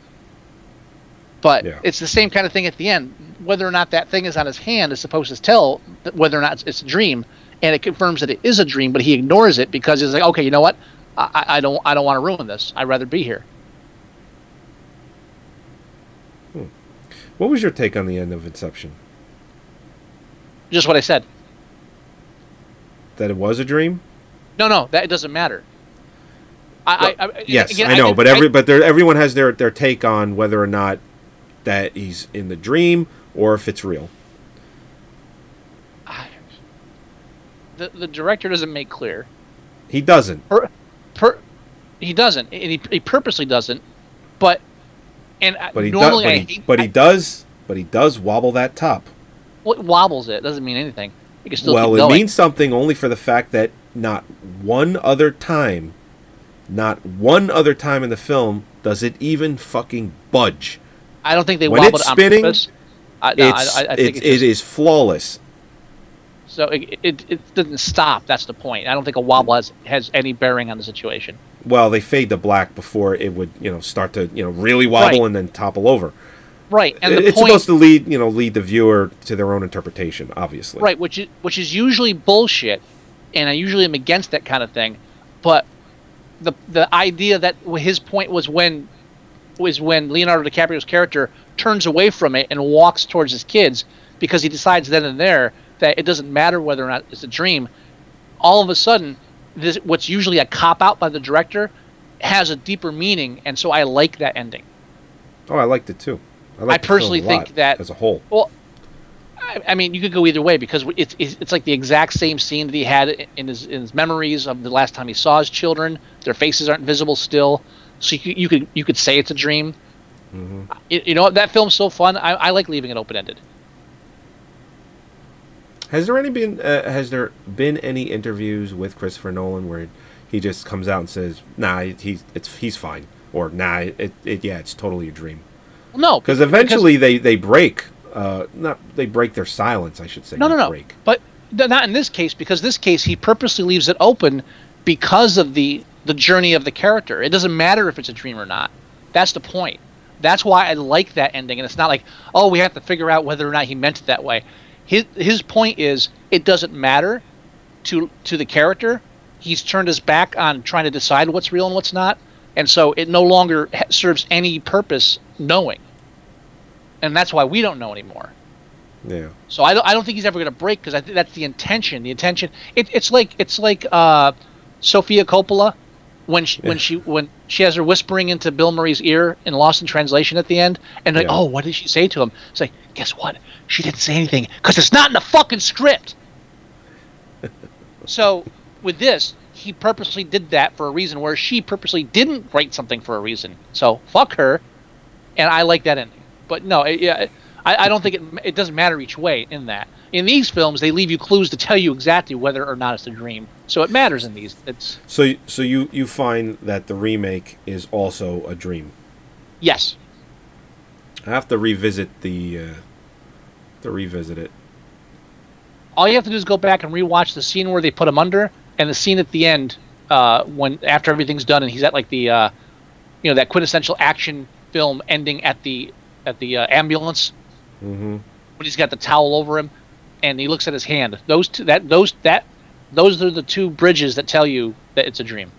But yeah. it's the same kind of thing at the end. Whether or not that thing is on his hand is supposed to tell whether or not it's a dream, and it confirms that it is a dream. But he ignores it because he's like, okay, you know what? I, I don't, I don't want to ruin this. I'd rather be here. Hmm. What was your take on the end of Inception? Just what I said that it was a dream? No, no, that it doesn't matter. I, well, I, I, yes, again, I know, but every but there, everyone has their their take on whether or not that he's in the dream or if it's real. The the director doesn't make clear. He doesn't. Per, per, he doesn't, and he, he purposely doesn't. But and but he normally does, but, he, but he does, but he does wobble that top. What wobbles it doesn't mean anything well, it means something only for the fact that not one other time, not one other time in the film does it even fucking budge. I don't think they when wobbled it's spinning. On I, no, it's, I, I think it's, it's just, flawless. So it, it, it doesn't stop. That's the point. I don't think a wobble has has any bearing on the situation. Well, they fade to black before it would you know start to you know really wobble right. and then topple over. Right, and it's point, supposed to lead you know lead the viewer to their own interpretation, obviously. Right, which is which is usually bullshit, and I usually am against that kind of thing. but the the idea that his point was when was when Leonardo DiCaprio's character turns away from it and walks towards his kids because he decides then and there that it doesn't matter whether or not it's a dream. All of a sudden, this what's usually a cop out by the director has a deeper meaning, and so I like that ending. Oh, I liked it too. I, I the film personally think that as a whole. Well, I, I mean, you could go either way because it's, it's it's like the exact same scene that he had in his in his memories of the last time he saw his children. Their faces aren't visible still, so you, could- you could you could say it's a dream. Mm-hmm. You, you know what? That film's so fun. I, I like leaving it open ended. Has there any been uh, has there been any interviews with Christopher Nolan where he just comes out and says, "Nah, he's it's he's fine," or "Nah, it, it yeah, it's totally a dream." No, Because eventually they they break. Uh, not they break their silence, I should say. no, no, no. Break. But not in this case because this case he purposely leaves it open because of the the journey of the character. It doesn't matter if it's a dream or not. That's the point. That's why I like that ending, and it's not like oh we have to figure out whether or not he meant it that way. His his point is it doesn't matter to to the character. He's turned his back on trying to decide what's real and what's not, and so it no longer serves any purpose knowing. And that's why we don't know anymore. Yeah. So I don't, I don't think he's ever going to break because I think that's the intention. The intention. It, it's like it's like uh, Sofia Coppola when she, when she when she has her whispering into Bill Murray's ear in Lost in Translation at the end, and like, Yeah. oh, what did she say to him? It's like, guess what? She didn't say anything because it's not in the fucking script. so with this, he purposely did that for a reason, where she purposely didn't write something for a reason. So fuck her, and I like that ending. But no, it, yeah, I, I don't think it it doesn't matter each way in that. In these films, they leave you clues to tell you exactly whether or not it's a dream. So it matters in these. It's So so you you find that the remake is also a dream. yes, I have to revisit the uh, to revisit it. all you have to do is go back and rewatch the scene where they put him under, and the scene at the end uh, when after everything's done and he's at like the uh, you know that quintessential action film ending at the at the uh, ambulance Mm-hmm. when he's got the towel over him and he looks at his hand. Those two that those that those are the two bridges that tell you that it's a dream.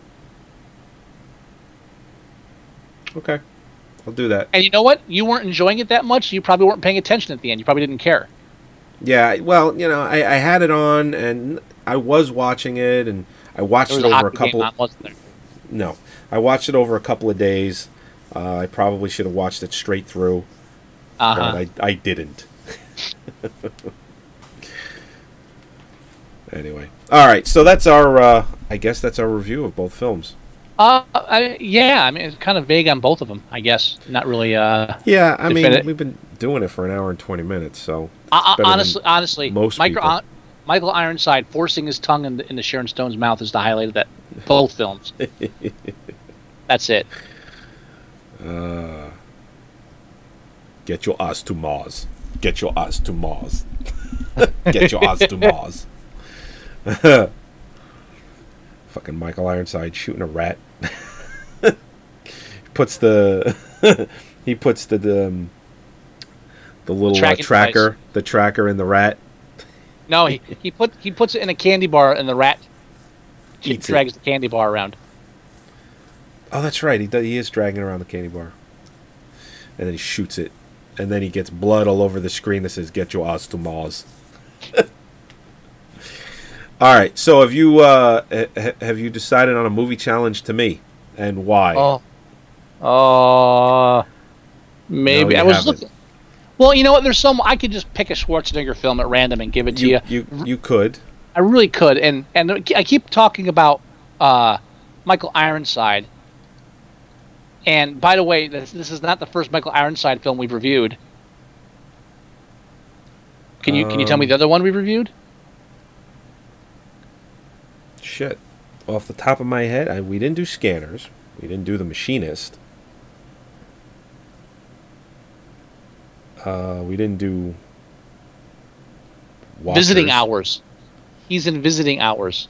Okay, I'll do that. And you know what? You weren't enjoying it that much. You probably weren't paying attention at the end. You probably didn't care. Yeah, well, you know, I, I had it on and I was watching it, and I watched it a over a game couple. on, wasn't there? No, I watched it over a couple of days. Uh, I probably should have watched it straight through, Uh-huh. but I I didn't. anyway, all right. So that's our. Uh, I guess that's our review of both films. Uh, I, yeah. I mean, it's kind of vague on both of them. I guess not really. Uh, Yeah, I mean, we've been doing it for an hour and twenty minutes, so better than honestly, honestly, most uh, Michael Ironside forcing his tongue in the, into Sharon Stone's mouth is the highlight of that both films. That's it. Uh, get your ass to Mars. Get your ass to Mars. get your ass to Mars. Fucking Michael Ironside shooting a rat. puts the he puts the the, um, the little uh, Tracking tracker the tracker in the rat. No, he, he put he puts it in a candy bar, and the rat Eats it. drags the candy bar around. Oh, that's right. He does, he is dragging around the candy bar, and then he shoots it, and then he gets blood all over the screen that says "Get your ass to Mars." all right. So have you uh, ha- ha- have you decided on a movie challenge to me, and why? Oh, oh, maybe No, I was haven't. looking. Well, you know what? There's some I could just pick a Schwarzenegger film at random and give it to you. you, you could. I really could, and and I keep talking about uh, Michael Ironside. And by the way, this, this is not the first Michael Ironside film we've reviewed. Can you can you tell me the other one we've reviewed? Shit. Off the top of my head, I, we didn't do Scanners. We didn't do The Machinist. Uh, we didn't do. Visiting Hours. He's in Visiting Hours.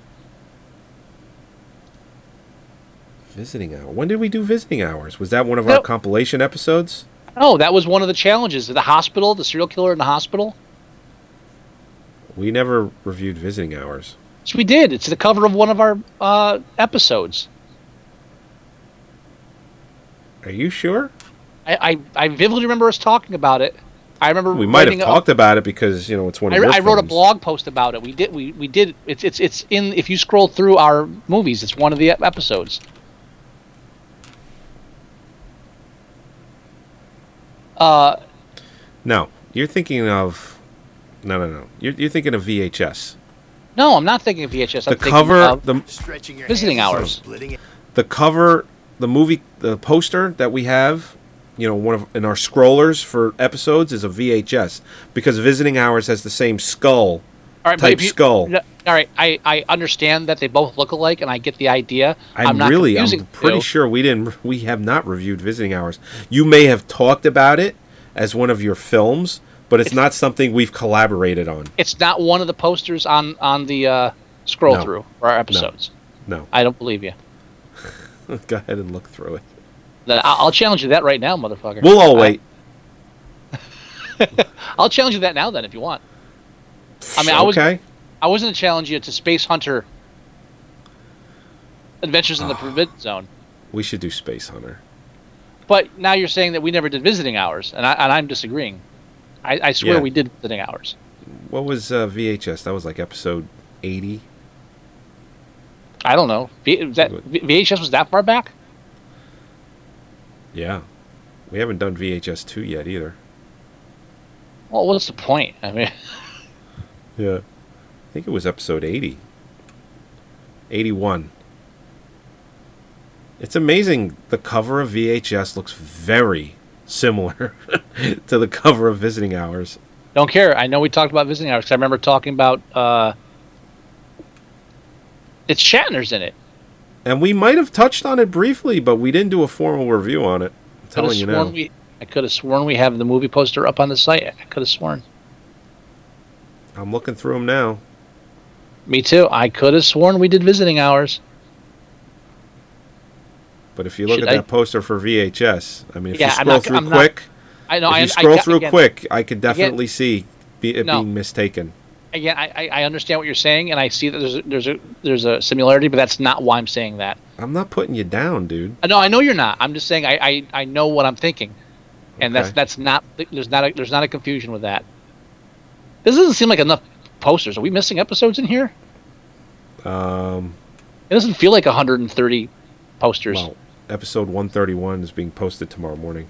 Visiting hour. When did we do visiting hours? Was that one of our compilation episodes? Oh, that was one of the challenges. The hospital, the serial killer in the hospital. We never reviewed visiting hours. Yes, we did. It's the cover of one of our uh, episodes. Are you sure? I, I, I vividly remember us talking about it. I remember We might have writing a- talked about it because you know it's one I, of your I wrote a blog post about it. We did. We, we did. It's it's it's in. If you scroll through our movies, it's one of the episodes. Uh, No, you're thinking of. No, no, no. You're, you're thinking of VHS. no, I'm not thinking of VHS. I'm The thinking cover, of the visiting hours. the cover, the movie, the poster that we have, you know, one of in our scrollers for episodes is a VHS because Visiting Hours has the same skull All right, type you- skull. no, All right, I, I understand that they both look alike, and I get the idea. I'm, not really, I'm pretty sure we didn't, we have not reviewed Visiting Hours. You may have talked about it as one of your films, but it's, not something we've collaborated on. It's not one of the posters on on the uh, scroll No. through for our episodes. No, I don't believe you. go ahead and look through it. I- I'll challenge you that right now, motherfucker. We'll all wait. I'll challenge you that now, then, if you want. I mean, I was okay. I was going to challenge you to Space Hunter Adventures in the Forbidden Zone, We should do Space Hunter. but now you're saying that we never did visiting hours, and I and I'm disagreeing. I, I swear Yeah. we did visiting hours. What was uh, VHS? That was like episode 80. I don't know. V, that VHS was that far back? Yeah. We haven't done VHS 2 yet either. Well, what's the point? I mean, Yeah. I think it was episode 80. 81. It's amazing. The cover of VHS looks very similar to the cover of Visiting Hours. don't care. I know we talked about visiting Hours I remember talking about. Uh, it's Shatner's in it. And we might have touched on it briefly, but we didn't do a formal review on it. I'm telling you now. we. I could have sworn we have the movie poster up on the site. I could have sworn. I'm looking through them now. Me too. I could have sworn we did visiting hours. But if you look Should at I- that poster for VHS, I mean, if Yeah, you scroll not- through I'm not- quick, I know. if you I scroll got- through again, quick, I could definitely see be, it No. being mistaken. Again, I, I understand what you're saying, and I see that there's a, there's a there's a similarity, but that's not why I'm saying that. I'm not putting you down, dude. I know I know you're not. I'm just saying I I, I know what I'm thinking, and that's that's not there's not a, there's not a confusion with that. This doesn't seem like enough posters. Are we missing episodes in here? Um, It doesn't feel like 130 posters. well, episode 131 is being posted tomorrow morning.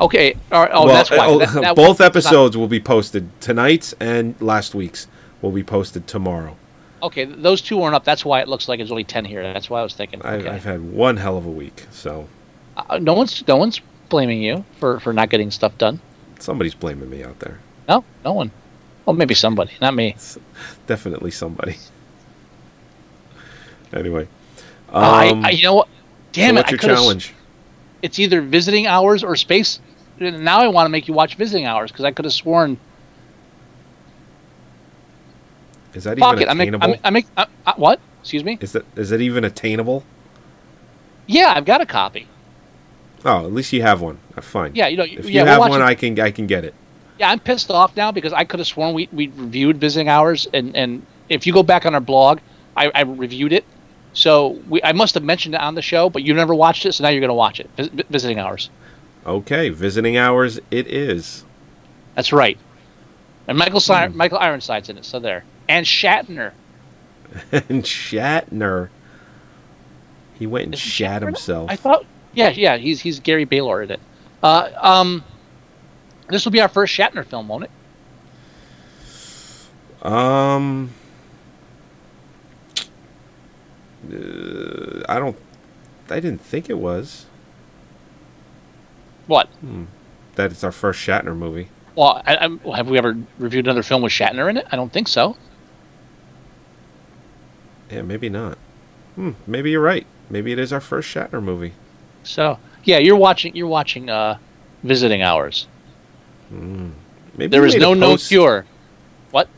Okay. All right. Oh, well, that's why. uh, That- that- both that's not- episodes will be posted. Tonight's and last week's will be posted tomorrow. okay, those two aren't up. That's why it looks like it's only 10 here. That's why I was thinking. I, Okay. I've had one hell of a week, so Uh, no one's no one's blaming you for for not getting stuff done. somebody's blaming me out there. No, no one. Well, maybe somebody, not me. Definitely somebody. anyway, Uh, I, um, I, you know what? Damn so it! what's your challenge? It's either visiting hours or space. Now I want to make you watch visiting hours because I could have sworn. Is that Fuck even it! I make. attainable? I make. I make uh, uh, what? Excuse me. Is that is that even attainable? Yeah, I've got a copy. Oh, at least you have one. Uh, fine. Yeah, you know. If yeah, you have watching- one, I can I can get it. Yeah, I'm pissed off now because I could have sworn we, we reviewed visiting hours, and, and if you go back on our blog, I, I reviewed it. So we, I must have mentioned it on the show, but you never watched it, so now you're going to watch it. Vis- visiting hours. Okay, visiting hours. It is. That's right. And Michael Si- Hmm. Michael Ironside's in it, so there. And Shatner. and Shatner. He went and shat Shatner? himself. I thought, yeah, yeah, he's he's Gary Baylor in it. Uh, um, this will be our first Shatner film, won't it? Um, uh, I don't. I didn't think it was What? that. It's our first Shatner movie. Well, I, I, have we ever reviewed another film with Shatner in it? I don't think so. Yeah, maybe not. Hmm, maybe you're right. Maybe it is our first Shatner movie. So yeah, you're watching. You're watching. Uh, visiting hours. Maybe There is no no cure. What?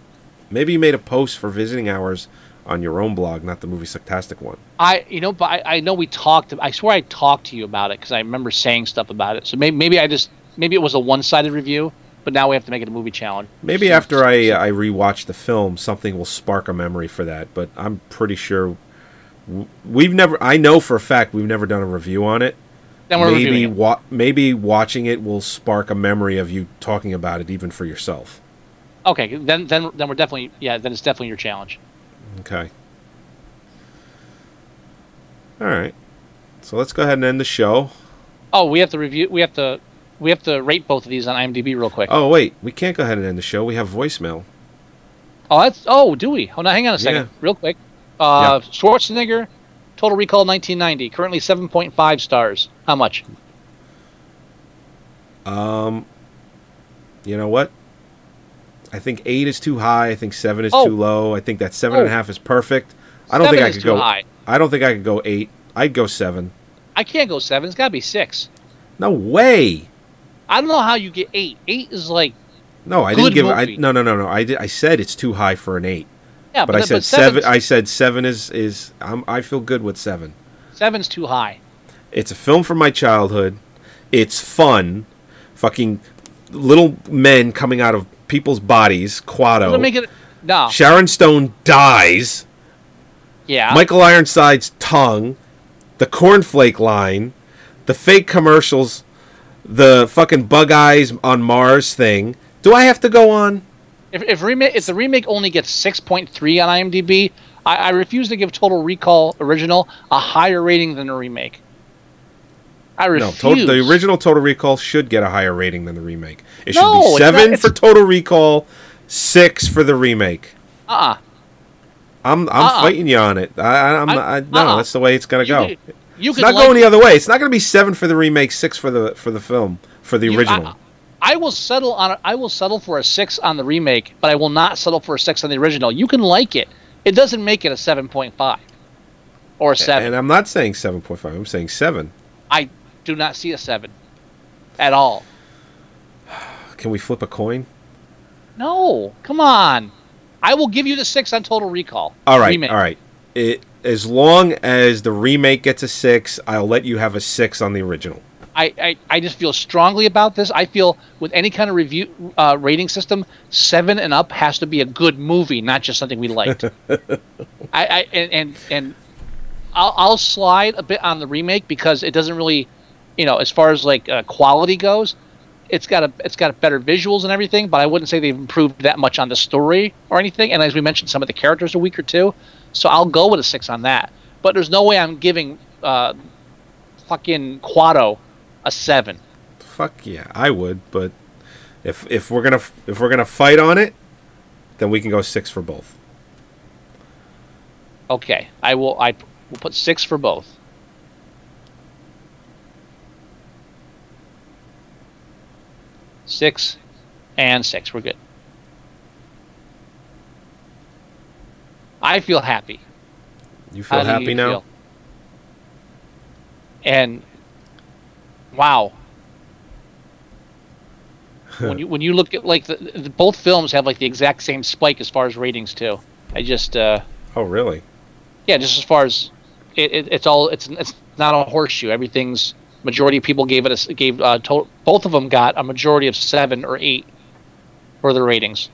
Maybe you made a post for visiting hours on your own blog, not the movie Sucktastic one. I you know, but I, I know we talked. I swear I talked to you about it because I remember saying stuff about it. So maybe maybe I just maybe it was a one sided review, but now we have to make it a movie challenge. Maybe after I I rewatch the film, something will spark a memory for that. But I'm pretty sure we've never. I know for a fact we've never done a review on it. Then we're maybe wa- maybe watching it will spark a memory of you talking about it even for yourself. Okay, then then then we're definitely yeah. Then it's definitely your challenge. Okay. All right. So let's go ahead and end the show. Oh, we have to review. We have to we have to rate both of these on IMDb real quick. Oh wait, we can't go ahead and end the show. We have voicemail. Oh, that's oh, do we? Hold on, hang on a second, Yeah. real quick. Uh, Schwarzenegger, Total Recall 1990, currently 7.5 stars. How much? Um, you know what? I think eight is too high. I think seven is Oh. too low. I think that seven and a Oh. half is perfect. I don't Seven think I could go. high. I don't think I could go eight. I'd go seven. I can't go seven. It's got to be six. No way. I don't know how you get eight. Eight is like No, I didn't give. I, no, no, no, no. I did. I said it's too high for an eight. yeah, but, I said but seven. I said seven is is. I'm, I feel good with seven. seven's too high. It's a film from my childhood. It's fun. Fucking little men coming out of people's bodies. Quato. Make it. No. Sharon Stone dies. yeah. Michael Ironside's tongue, the cornflake line, the fake commercials, the fucking bug eyes on Mars thing. Do I have to go on? If if remake if the remake only gets 6.3 on IMDb, I, I refuse to give Total Recall original a higher rating than the remake. I No, total, the original Total Recall should get a higher rating than the remake. It should No, be it's seven not- for Total Recall, six for the remake. Uh-uh. I'm I'm Uh-uh. fighting you on it. I, I- I, no, uh-uh. that's the way it's gonna You go. could- you it's not like- going the other way. It's not gonna be seven for the remake, six for the for the film for the You- original. I, I will settle on a, I will settle for a six on the remake, but I will not settle for a six on the original. You can like it. It doesn't make it a seven point five or seven. and I'm not saying seven point five. I'm saying seven. I do not see a seven at all. Can we flip a coin? No, come on. I will give you the six on Total Recall. All right, Remake. all right. It as long as the remake gets a six, I'll let you have a six on the original. I, I, I just feel strongly about this. I feel with any kind of review uh, rating system, seven and up has to be a good movie, not just something we liked. I, I and and, and I'll, I'll slide a bit on the remake because it doesn't really, you know, as far as like uh, quality goes, it's got a it's got better visuals and everything. But I wouldn't say they've improved that much on the story or anything. And as we mentioned, some of the characters are weaker too. So I'll go with a six on that. But there's no way I'm giving uh, fucking Quato a seven. Fuck yeah, I would. But if if we're gonna if we're gonna fight on it, then we can go six for both. Okay, I will. I will put six for both. Six and six. We're good. I feel happy. You feel How happy you now? feel? And wow, when you when you look at like the, the both films have like the exact same spike as far as ratings too. I just uh Oh really? yeah, just as far as it, it, it's all it's it's not a horseshoe. Everything's majority of people gave it a gave uh, to, both of them got a majority of seven or eight for their ratings.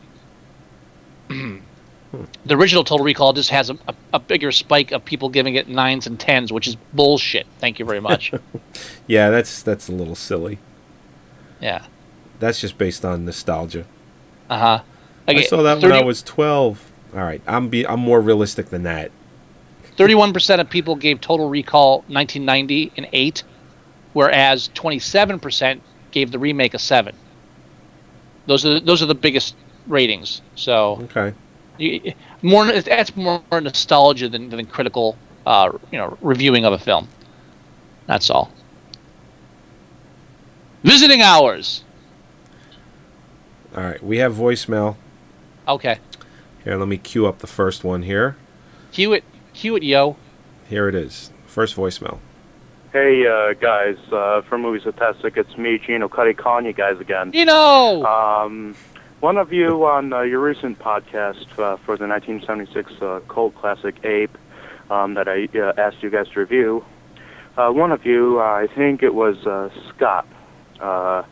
the original Total Recall just has a, a, a bigger spike of people giving it nines and tens, which is bullshit. Thank you very much. Yeah, that's that's a little silly. yeah. That's just based on nostalgia. Uh huh. I saw that when I was twelve. All right, I'm be I'm more realistic than that. Thirty-one percent of people gave Total Recall 1990 an eight, whereas twenty-seven percent gave the remake a seven. Those are those are the biggest ratings. So Okay. you, more that's more nostalgia than, than critical, uh, you know, reviewing of a film. That's all. Visiting hours. All right, we have voicemail. Okay, Here, let me cue up the first one here. cue it, cue it, yo. Here it is. First voicemail. Hey uh, guys, uh, from Movies Fantastic, it's me, Gino Cuddy, calling you guys again. You know. Um, one of you on uh, your recent podcast uh, for the 1976 uh, cult classic Ape um, that I uh, asked you guys to review. Uh, one of you, uh, I think it was uh, Scott, uh,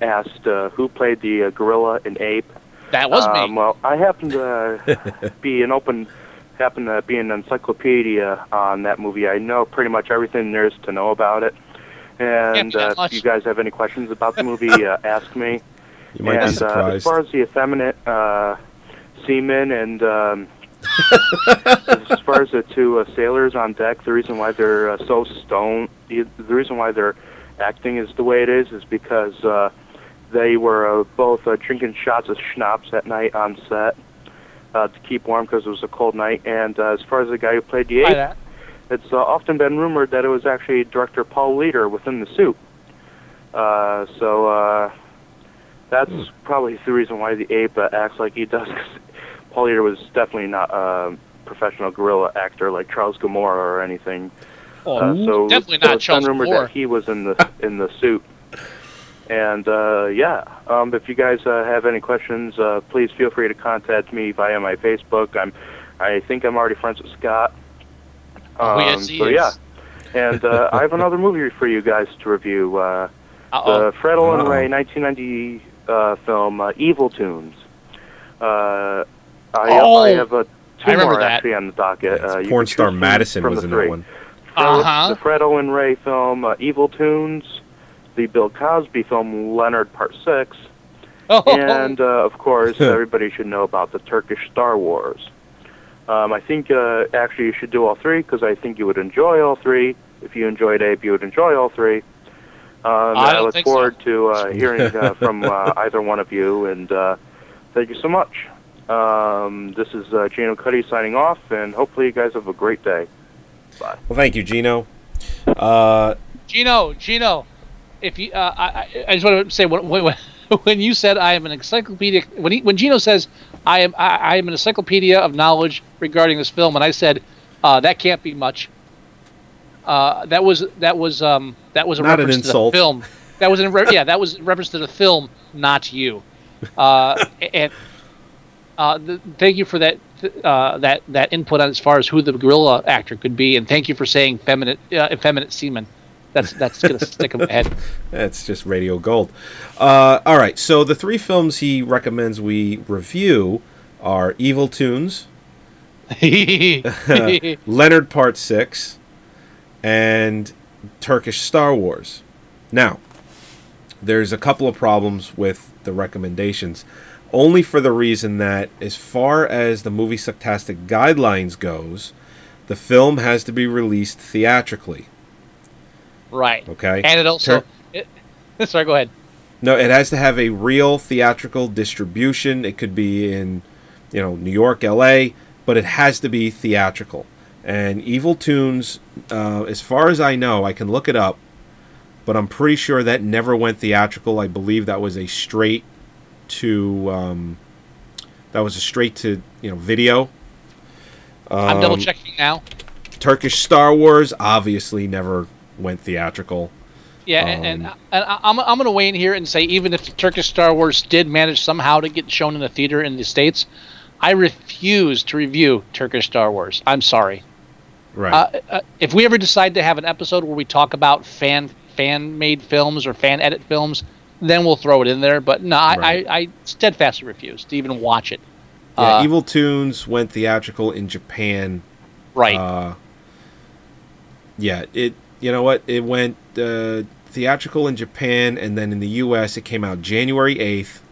asked uh, who played the uh, gorilla in Ape. That was um, me. Well, I happen to be an open, happen to be an encyclopedia on that movie. I know pretty much everything there is to know about it. And Yeah, uh, if you guys have any questions about the movie, uh, ask me. You might be and uh, as far as the effeminate uh, seamen and um, as far as the two uh, sailors on deck, the reason why they're uh, so stoned, the, the reason why their acting is the way it is, is because uh, they were uh, both uh, drinking shots of schnapps at night on set uh, to keep warm because it was a cold night. And uh, as far as the guy who played the By ape, it's uh, often been rumored that it was actually director Paul Leder within the suit. Uh, so uh, that's probably the reason why the ape uh, acts like he does. 'cause Paul Leder was definitely not a professional gorilla actor like Charles Gemora or anything. Oh, Uh, so definitely not it's Charles been rumored that he was in the in the suit. And uh, yeah, um, if you guys uh, have any questions, uh, please feel free to contact me via my Facebook. I'm, I think I'm already friends with Scott. Oh, Um, yes, he so is. yeah, and uh, I have another movie for you guys to review. Uh, Uh-oh. the Fred Olen Uh-oh. Ray 1990 uh, film uh, Evil Toons. Uh, I, Oh, I have a two I remember more that. actually on the docket. Yes, Uh, porn star Madison from was the in three. that one. Fred- Uh-huh. The Fred Olen Ray film uh, Evil Toons, the Bill Cosby film Leonard Part Six, Oh, and uh, of course everybody should know about the Turkish Star Wars. Um, I think uh, actually you should do all three because I think you would enjoy all three. If you enjoyed Ape, you would enjoy all three. Um, I and don't look think so. forward to uh, hearing uh, from uh, either one of you, and uh, thank you so much. Um, this is uh, Gino Cuddy signing off, and hopefully you guys have a great day. Bye. Well, thank you, Gino. Uh, Gino, Gino, if you, uh, I, I- just want to say when, when, when you said I am an encyclopedia, when he, when Gino says I am I, I am an encyclopedia of knowledge regarding this film, and I said uh, that can't be much. Uh, that was that was um, that was a Not an reference insult. to the film. That was in re- yeah, that was a reference to the film, not you. Uh, and uh, th- thank you for that uh, that that input on as far as who the gorilla actor could be, and thank you for saying feminine uh, effeminate semen. That's that's gonna stick in my head. That's just radio gold. Uh, all right, so the three films he recommends we review are Evil Toons, Leonard Part 6, and Turkish Star Wars. Now, there's a couple of problems with the recommendations, only for the reason that as far as the movie Sucktastic guidelines goes, the film has to be released theatrically. Right. Okay. And it also. Tur- It, sorry, go ahead. No, it has to have a real theatrical distribution. It could be in, you know, New York, L.A., but it has to be theatrical. And Evil Toons, uh, as far as I know, I can look it up, but I'm pretty sure that never went theatrical. I believe that was a straight to, um, that was a straight to, you know, video. I'm double Um, checking now. Turkish Star Wars obviously never went theatrical. Yeah, and, and, um, and I- I'm, I'm going to weigh in here and say even if Turkish Star Wars did manage somehow to get shown in a theater in the States, I refuse to review Turkish Star Wars. I'm sorry. Right. Uh, uh, if we ever decide to have an episode where we talk about fan fan made films or fan edit films, then we'll throw it in there. But no, I, Right. I, I steadfastly refuse to even watch it. yeah, uh, Evil Toons went theatrical in Japan Right. Uh, yeah, it. You know what? It went uh, theatrical in Japan, and then in the U.S. it came out January eighth,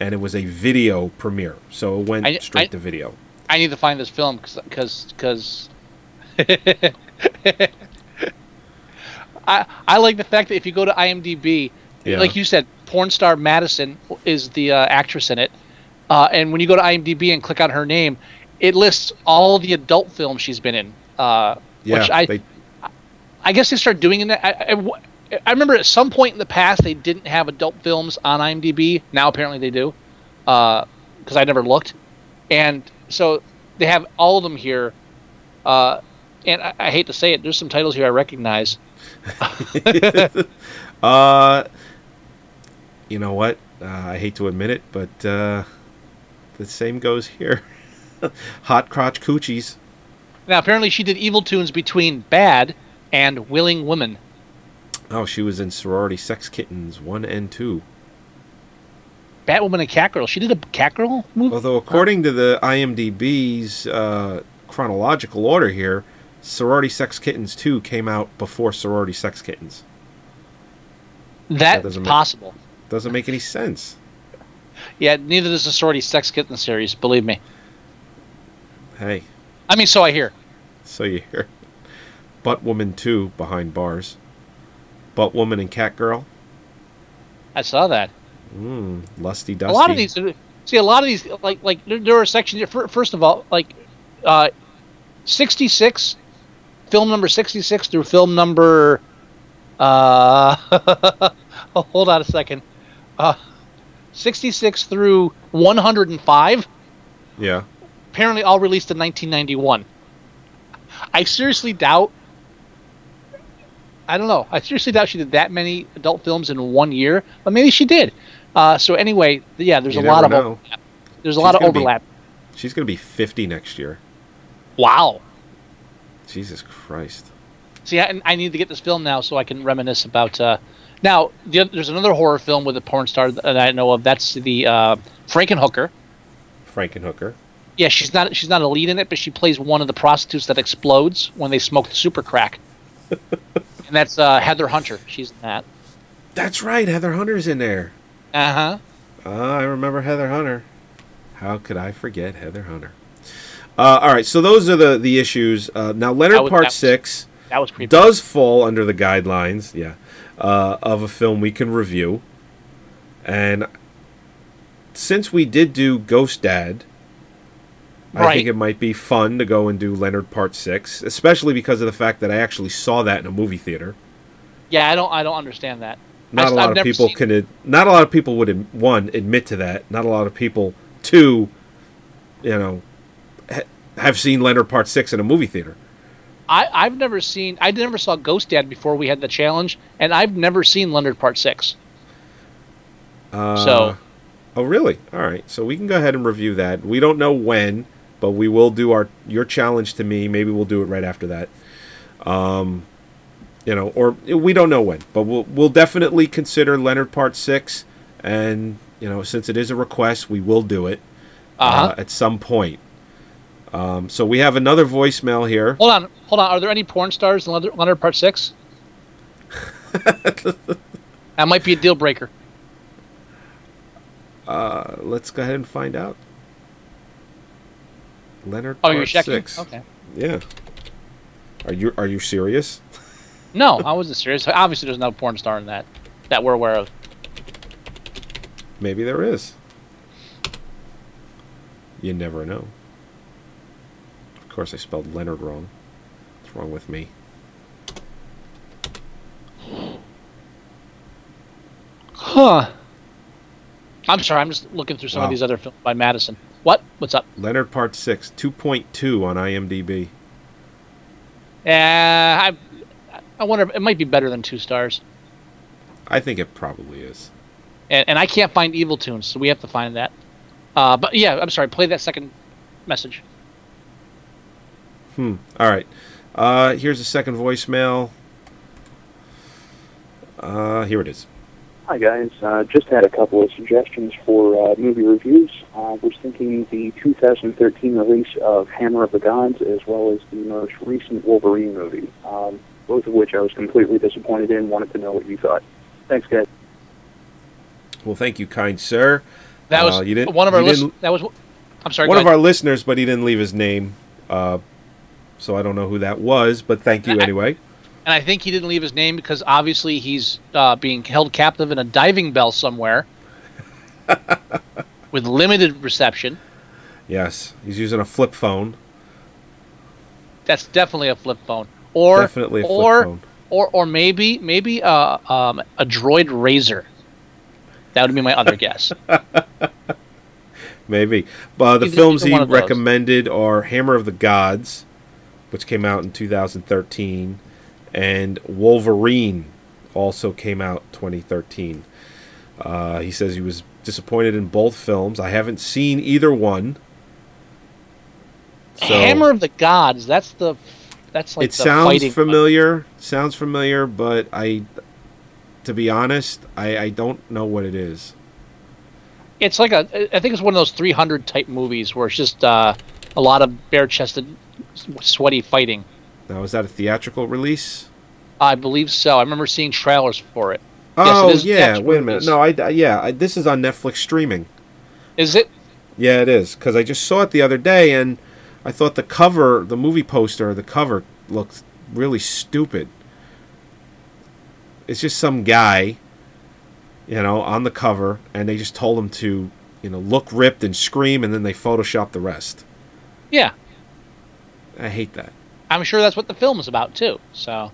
and it was a video premiere, so it went I- straight I- to video. I need to find this film because because I I like the fact that if you go to IMDb, Yeah. like you said, porn star Madison is the uh, actress in it, uh, and when you go to IMDb and click on her name, it lists all the adult films she's been in. Uh, Yeah, which I they- I guess they started doing that. I, I, I remember at some point in the past they didn't have adult films on IMDb. Now apparently they do, because I never looked, and so they have all of them here. Uh, and I, I hate to say it, there's some titles here I recognize. uh, you know what? Uh, I hate to admit it, but uh, the same goes here. Hot crotch coochies. Now apparently she did Evil Toons between Bad and Willing Woman. Oh, she was in Sorority Sex Kittens one and two. Batwoman and Catgirl. She did a Catgirl movie. Although, according to the IMDb's uh, chronological order here, Sorority Sex Kittens 2 came out before Sorority Sex Kittens. That's doesn't make- Doesn't make any sense. Yeah, neither does the Sorority Sex Kitten series. Believe me. Hey, I mean, so I hear. so you hear. Butt Woman 2 behind bars. Butt Woman and Cat Girl. I saw that. Mmm, lusty dusty. A lot of these, see, a lot of these, like, like there, are sections. First of all, like, uh, sixty-six, film number sixty-six through film number, uh, oh, hold on a second, uh, sixty-six through one hundred and five. Yeah. Apparently, all released in nineteen ninety-one. I seriously doubt. I don't know. I seriously doubt she did that many adult films in one year, but maybe she did. Uh, so anyway, yeah, there's You a lot of know. overlap. There's a She's lot of gonna be- overlap. She's going to be 50 next year. Wow. Jesus Christ. See, I, I need to get this film now so I can reminisce about. Uh, now, the, there's another horror film with a porn star that I know of. That's the uh, Frankenhooker. Frankenhooker. Yeah, she's not she's not a lead in it, but she plays one of the prostitutes that explodes when they smoke the super crack. and that's uh, Heather Hunter. She's in that. That's right. Heather Hunter's in there. Uh huh. Ah, I remember Heather Hunter. How could I forget Heather Hunter? Uh, all right, so those are the the issues. Uh, now, Leonard was- Part that was- Six That was creepy. does fall under the guidelines, yeah, uh, of a film we can review. And since we did do Ghost Dad, I Right. think it might be fun to go and do Leonard Part Six, especially because of the fact that I actually saw that in a movie theater. Yeah, I don't I don't understand that. Not I, a lot I've of people seen- can. ad- Not a lot of people would one admit to that. Not a lot of people two, you know, ha- have seen Leonard Part Six in a movie theater. I I've never seen. I never saw Ghost Dad before we had the challenge, and I've never seen Leonard Part Six. Uh, So- oh really? All right. So we can go ahead and review that. We don't know when, but we will do our your challenge to me. Maybe we'll do it right after that. Um, you know, or we don't know when, but we'll we'll definitely consider Leonard Part Six, and you know, since it is a request, we will do it Uh-huh. uh, at some point. Um, so we have another voicemail here. Hold on, hold on. Are there any porn stars in Leonard, Leonard Part Six? that might be a deal breaker. Uh, let's go ahead and find out. Leonard Oh, you're checking? Six. Okay. Yeah. Are you are you serious? No, I wasn't serious. Obviously, there's no porn star in that that we're aware of. Maybe there is. You never know. Of course, I spelled Leonard wrong. What's wrong with me? Huh. I'm sorry. I'm just looking through some Wow. of these other films by Madison. What? What's up? Leonard Part 6, 2.2 on IMDb. Yeah, I, I wonder. It might be better than two stars. I think it probably is. And, and I can't find Evil Toons, so we have to find that. Uh, but yeah, I'm sorry. Play that second message. Hmm. All right. Uh, here's a second voicemail. Uh, here it is. Hi guys, uh, just had a couple of suggestions for uh, movie reviews. Uh, was thinking the 2013 release of Hammer of the Gods, as well as the most recent Wolverine movie. Um, both of which I was completely disappointed in. Wanted to know what you thought. Thanks, guys. Well, thank you, kind sir. That was Uh, you didn't- one of our you list- That was. I'm sorry. One of ahead. our listeners, but he didn't leave his name. Uh, so I don't know who that was, but thank you I- anyway. And I think he didn't leave his name because obviously he's uh, being held captive in a diving bell somewhere with limited reception. Yes, he's using a flip phone. That's definitely a flip phone, or Definitely a flip or, phone. or or maybe maybe uh, um, a droid razor. That would be my other guess. Maybe. But the Either- films he one of those. recommended are Hammer of the Gods, which came out in 2013, and Wolverine also came out 2013. Uh, he says he was disappointed in both films. I haven't seen either one. So Hammer of the Gods. That's the. That's like it the sounds fighting one. familiar. Sounds familiar, but I, to be honest, I, I don't know what it is. it's like a. I think it's one of those 300 type movies where it's just uh, a lot of bare chested, sweaty fighting. Now, is that a theatrical release? I believe so. I remember seeing trailers for it. Oh yes, it oh, is yeah, wait a minute. No, I I- yeah, I, this is on Netflix streaming. Is it? Yeah, it is because I just saw it the other day and I thought the cover, the movie poster, the cover looked really stupid. It's just some guy, you know, on the cover, and they just told him to, you know, look ripped and scream, and then they photoshopped the rest. Yeah, I hate that. I'm sure that's what the film is about too. So.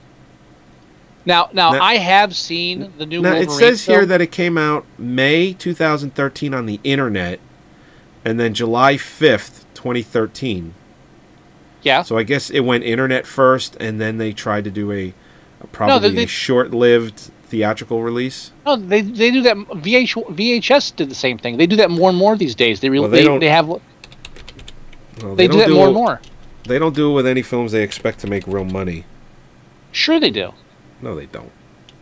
Now, now, Now- I have seen the new. Now it Wolverine says here that it came out May 2013 on the internet, and then July 5th, 2013. Yeah. So I guess it went internet first, and then they tried to do a, a probably they- a short-lived theatrical release. No, they they do that. VH, VHS did the same thing. They do that more and more these days. They re- Well, they they, they have Well, they, do that more it- and more. They don't do it with any films they expect to make real money. Sure, they do. No, they don't.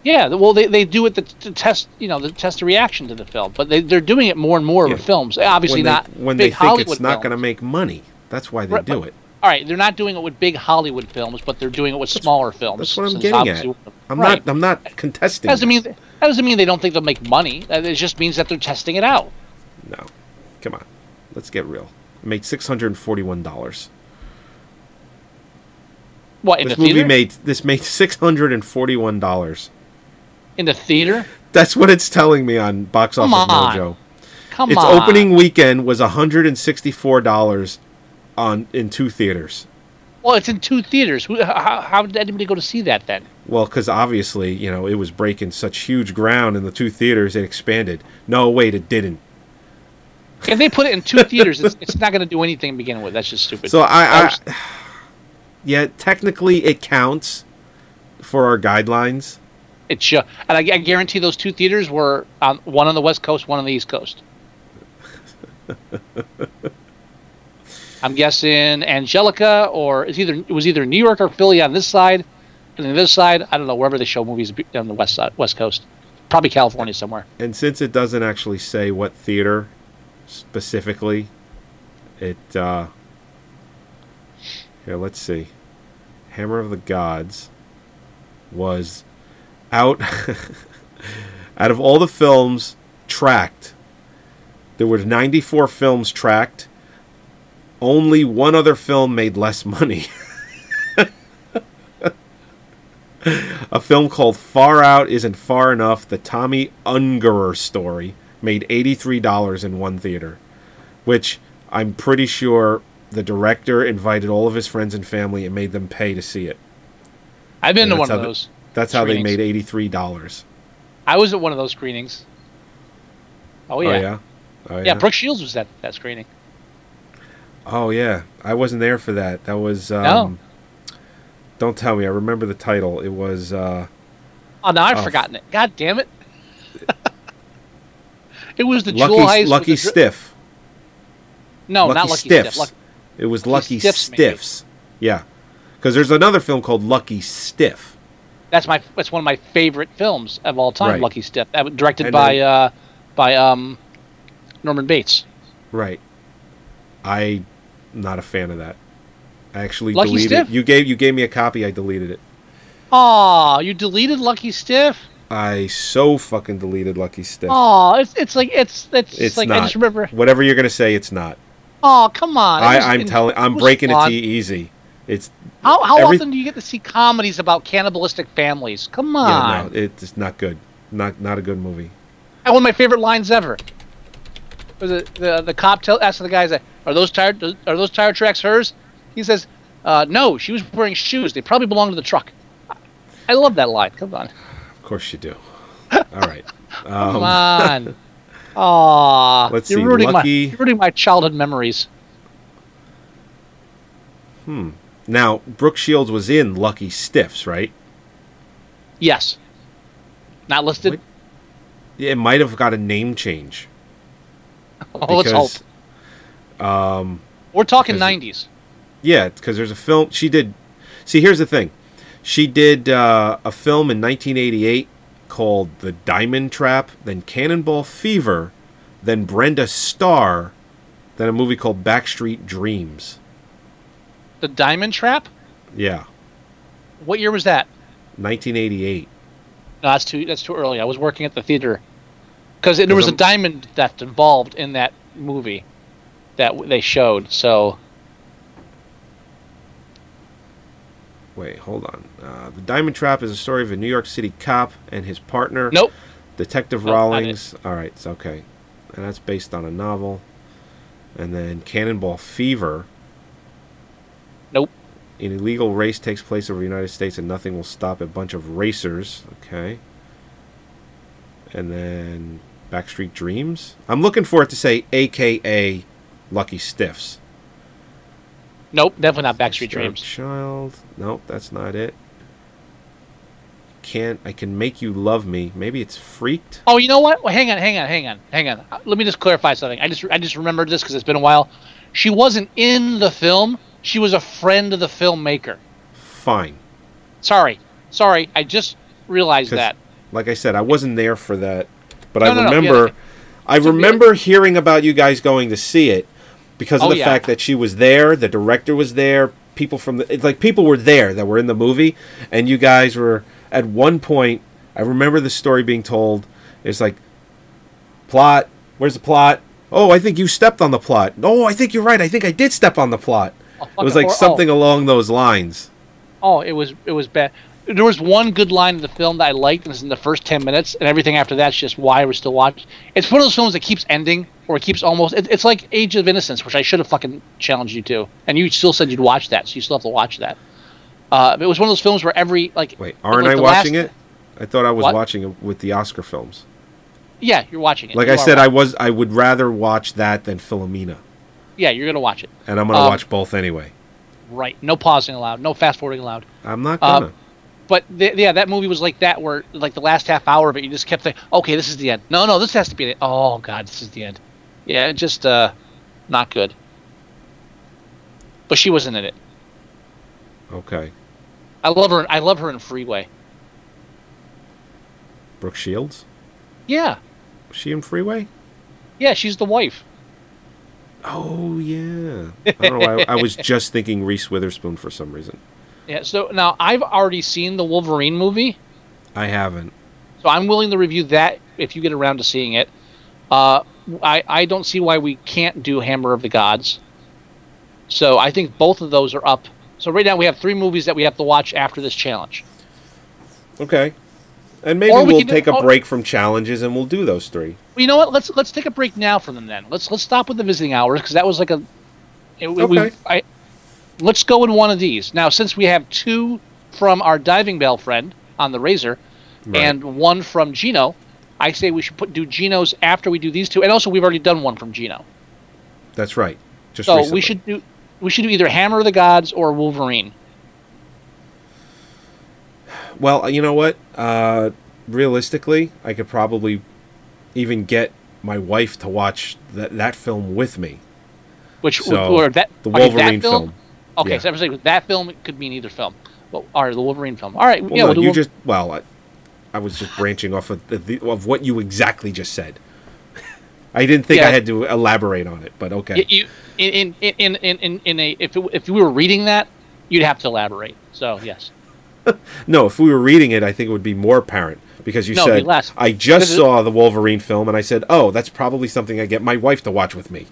Yeah, well, they, they do it to, to test you know to test the reaction to the film, but they they're doing it more and more Yeah. with films. Obviously, when they, not when they think Hollywood it's not going to make money. That's why they Right, do but- it. All right, they're not doing it with big Hollywood films, but they're doing it with smaller films. That's what I'm getting at. I'm right. not. I'm not contesting. That doesn't mean that doesn't mean they don't think they'll make money. Uh, it just means that they're testing it out. No, come on. Let's get real. It made six hundred and forty-one dollars. What in This the movie theater? made this made six hundred and forty-one dollars. in the theater? That's what it's telling me on Box Come Office on. Mojo. Come on. its on. opening weekend was hundred and sixty-four dollars on in two theaters. Well, it's in two theaters. How, how did anybody go to see that then? Well, because obviously, you know, it was breaking such huge ground in the two theaters, it expanded. No, wait, it didn't. If they put it in two theaters, it's, it's not going to do anything to begin with. That's just stupid. So I, That I was- yeah, technically it counts for our guidelines. It's ju- and I, I guarantee those two theaters were um, one on the west coast, one on the east coast. I'm guessing Angelika, or it's either it was either New York or Philly on this side, and on this side, I don't know wherever they show movies on the west side, west coast, probably California somewhere. And since it doesn't actually say what theater specifically, it uh here, let's see. Hammer of the Gods was out out of all the films tracked. There were 94 films tracked. Only one other film made less money. A film called Far Out Isn't Far Enough, the Tomi Ungerer story, made $83 in one theater, which I'm pretty sure the director invited all of his friends and family and made them pay to see it. I've been And to one of those. That's how they made $83. I was at one of those screenings. Oh yeah, yeah? Oh, yeah. yeah? Brooke Shields was at that screening. Oh, yeah. I wasn't there for that. That was. Um, No. Don't tell me. I remember the title. It was. Uh, Oh, no, I've Oh. forgotten it. God damn it! it was the Lucky, Jewel. Lucky dri- Stiff. No, Lucky not Lucky Stiffs. Stiff. Luck- it was Lucky Stiffs. Stiffs. Yeah. Because there's another film called Lucky Stiff. That's my. That's one of my favorite films of all time. Right. Lucky Stiff. That was directed And by then- uh, by um, Norman Bates. Right. I not a fan of that. I actually Lucky deleted Stiff? You gave you gave me a copy, I deleted it. Aw, you deleted Lucky Stiff. I so fucking deleted Lucky Stiff. Aw, it's it's like it's it's, it's like not. I just remember. Whatever you're gonna say, it's not. Oh, come on! I, I'm telling I'm breaking it to you easy. It's How how every- often do you get to see comedies about cannibalistic families? Come on! yeah, no, it's not good. Not not a good movie. And one of my favorite lines ever. Was it the the cop tell asking the guys, "Are those tire are those tire tracks hers?" He says, uh, "No, she was wearing shoes. They probably belong to the truck." I love that line. Come on, Of course you do. All right. come Um, on. Aw, Let's you're see, ruining Lucky- my you're ruining my childhood memories. Hmm. Now, Brooke Shields was in Lucky Stiffs, right? Yes, not listed. Yeah, It might have got a name change. Oh, let's hope. Um, We're talking because- '90s. Yeah, because there's a film she did. See, here's the thing. She did uh, a film in 1988 called The Diamond Trap, then Cannonball Fever, then Brenda Starr, then a movie called Backstreet Dreams. The Diamond Trap. Yeah, What year was that? 1988. No, that's too that's too early. I was working at the theater because there was a I'm- diamond theft involved in that movie that they showed. So Wait, hold on. Uh, the Diamond Trap is a story of a New York City cop and his partner. Nope. Detective Nope. Rawlings. All right, it's okay. And that's based on a novel. And then Cannonball Fever. Nope. An illegal race takes place over the United States and nothing will stop a bunch of racers. Okay. And then Backstreet Dreams. I'm looking for it to say AKA Lucky Stiffs. Nope, definitely not Backstreet Dreams. Child. Nope, that's not it. Can't I can make you love me. Maybe it's freaked. Oh, you know what? Well, hang on, hang on, hang on, hang on. Uh, Let me just clarify something. I just I just remembered this because it's been a while. She wasn't in the film. She was a friend of the filmmaker. Fine. Sorry, sorry. I just realized that. Like I said, I wasn't there for that, but No, I no, no, yeah, remember. I remember hearing about you guys going to see it because of Oh, the yeah. fact that she was there, the director was there, people from the it's like people were there that were in the movie, and you guys were at one point. I remember the story being told. It's like plot. Where's the plot? Oh, I think you stepped on the plot. Oh, I think you're right. I think I did step on the plot. Oh, it was like hor- oh. something along those lines. Oh, it was it was bad. There was one good line in the film that I liked, and it was in the first ten minutes, and everything after that's just why we're still watching. It's one of those films that keeps ending, or it keeps almost. It, it's like Age of Innocence, which I should have fucking challenged you to, and you still said you'd watch that, so you still have to watch that. Uh, it was one of those films where every like. Wait, aren't like I watching last- it? I thought I was What? watching it with the Oscar films. Yeah, you're watching it. Like You I said, I was. I would rather watch that than Philomena, Yeah, you're gonna watch it. and I'm gonna Um, watch both anyway. Right. No pausing allowed. No fast forwarding allowed. I'm not Uh, gonna. but th- yeah, that movie was like that, where like the last half hour of it, you just kept thinking, okay, this is the end. No, no, this has to be the. Oh God, this is the end. Yeah, just uh, not good. But she wasn't in it. okay, I love her. I love her in Freeway. Brooke Shields. Yeah, Was she in Freeway? yeah, she's the wife. Oh yeah. I don't know. why I, I was just thinking Reese Witherspoon for some reason. Yeah. So now I've already seen the Wolverine movie, I haven't. so I'm willing to review that if you get around to seeing it. Uh, I I don't see why we can't do Hammer of the Gods. So I think both of those are up. So right now we have three movies that we have to watch after this challenge. Okay. And maybe we we'll can do- take a break from challenges and we'll do those three. You know what? Let's let's take a break now from them then. Let's let's stop with the visiting hours because that was like a. It, we- we- Okay. I, let's go with one of these now. Since we have two from our diving bell friend on the Razor, Right. and one from Gino, I say we should put do Gino's after we do these two, and also we've already done one from Gino. That's right. Just so recently. we should do we should do either Hammer of the Gods or Wolverine. Well, you know what? Uh, realistically, I could probably even get my wife to watch that that film with me. Which So, or that the okay, that Wolverine film. film. Okay, Yeah. so I'm saying that film could mean either film. Well, or the Wolverine film. All right, Well, yeah, no, we'll you Wolver- just well, I, I was just branching off of the, the, of what you exactly just said. I didn't think I had to elaborate on it, but okay. You, in, in, in, in, in, a if it, if you were reading that, you'd have to elaborate. So yes, No, if we were reading it, I think it would be more apparent because you No, said. I just saw the Wolverine film, and I said, "Oh, that's probably something I get my wife to watch with me."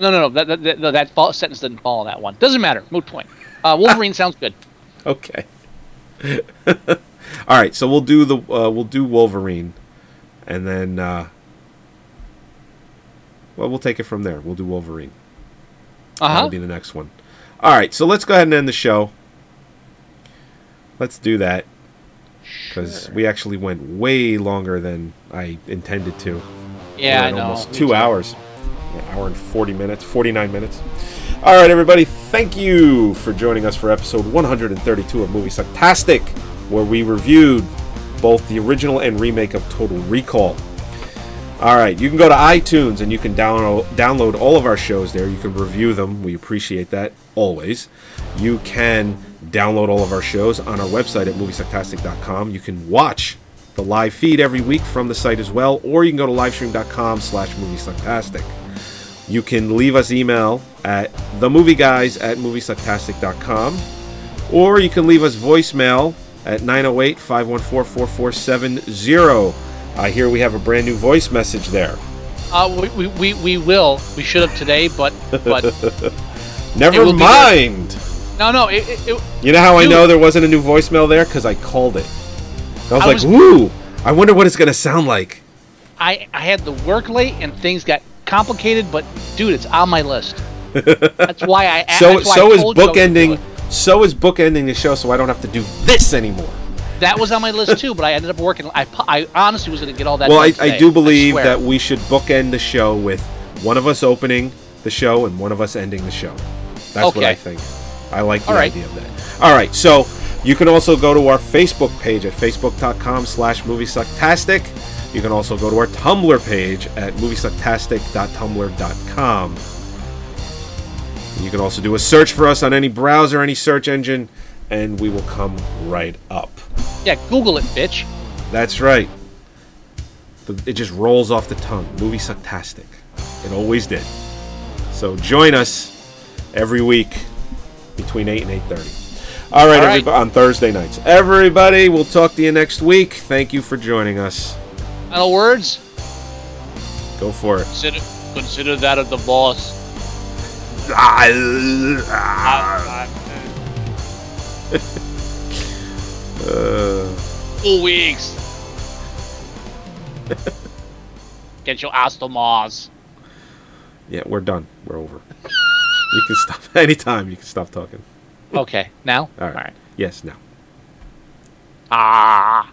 no, no, no. That that, that, that fall, sentence didn't follow that one. Doesn't matter. Moot point. Uh, Wolverine sounds good. Okay. All right, so we'll do the uh, we'll do Wolverine, and then uh, well, we'll take it from there. We'll do Wolverine. Uh That'll be the next one. All right, so let's go ahead and end the show. Let's do that because we actually went way longer than I intended to. Yeah, I know. Almost two hours. An hour and 40 minutes, 49 minutes. All right, everybody, thank you for joining us for episode 132 of Movie Sucktastic, where we reviewed both the original and remake of Total Recall. All right, you can go to iTunes and you can download download all of our shows there. You can review them. We appreciate that always. You can download all of our shows on our website at moviesucktastic.com. You can watch the live feed every week from the site as well, or you can go to livestream.com slash moviesucktastic. You can leave us email at themovieguys at moviesucktastic.com, or you can leave us voicemail at 908 514 4470. I hear we have a brand new voice message there. Uh, we, we, we, will. We should have today, but but Never It will be there. mind. no, no. It, it, it, You know how I know there wasn't a new voicemail there? Because I called it. I was I like, was- woo, I wonder what it's going to sound like. I I had to work late and things got complicated, but dude, it's on my list. That's why I. So so I is told you I was gonna do bookending. So is bookending the show, so I don't have to do this anymore. That was on my list too, but I ended up working. I, I honestly was going to get all that. well, I, I do believe swear. that we should bookend the show with one of us opening the show and one of us ending the show. That's what I think. I like the right. idea of that. All right, so you can also go to our Facebook page at facebook.com slash moviesucktastic. You can also go to our Tumblr page at moviesucktastic.tumblr.com. You can also do a search for us on any browser, any search engine, and we will come right up. Yeah, Google it, bitch. That's right. It just rolls off the tongue. Movie Sucktastic. It always did. So join us every week between 8 and 8.30. All right, All right. everybody, on Thursday nights. Everybody, we'll talk to you next week. Thank you for joining us. Final words. Go for it. Consider consider that of the boss. Uh, Two weeks. Get your ass to Mars. yeah, we're done. We're over. you can stop anytime. You can stop talking. Okay, now. All right. Yes, now. Ah.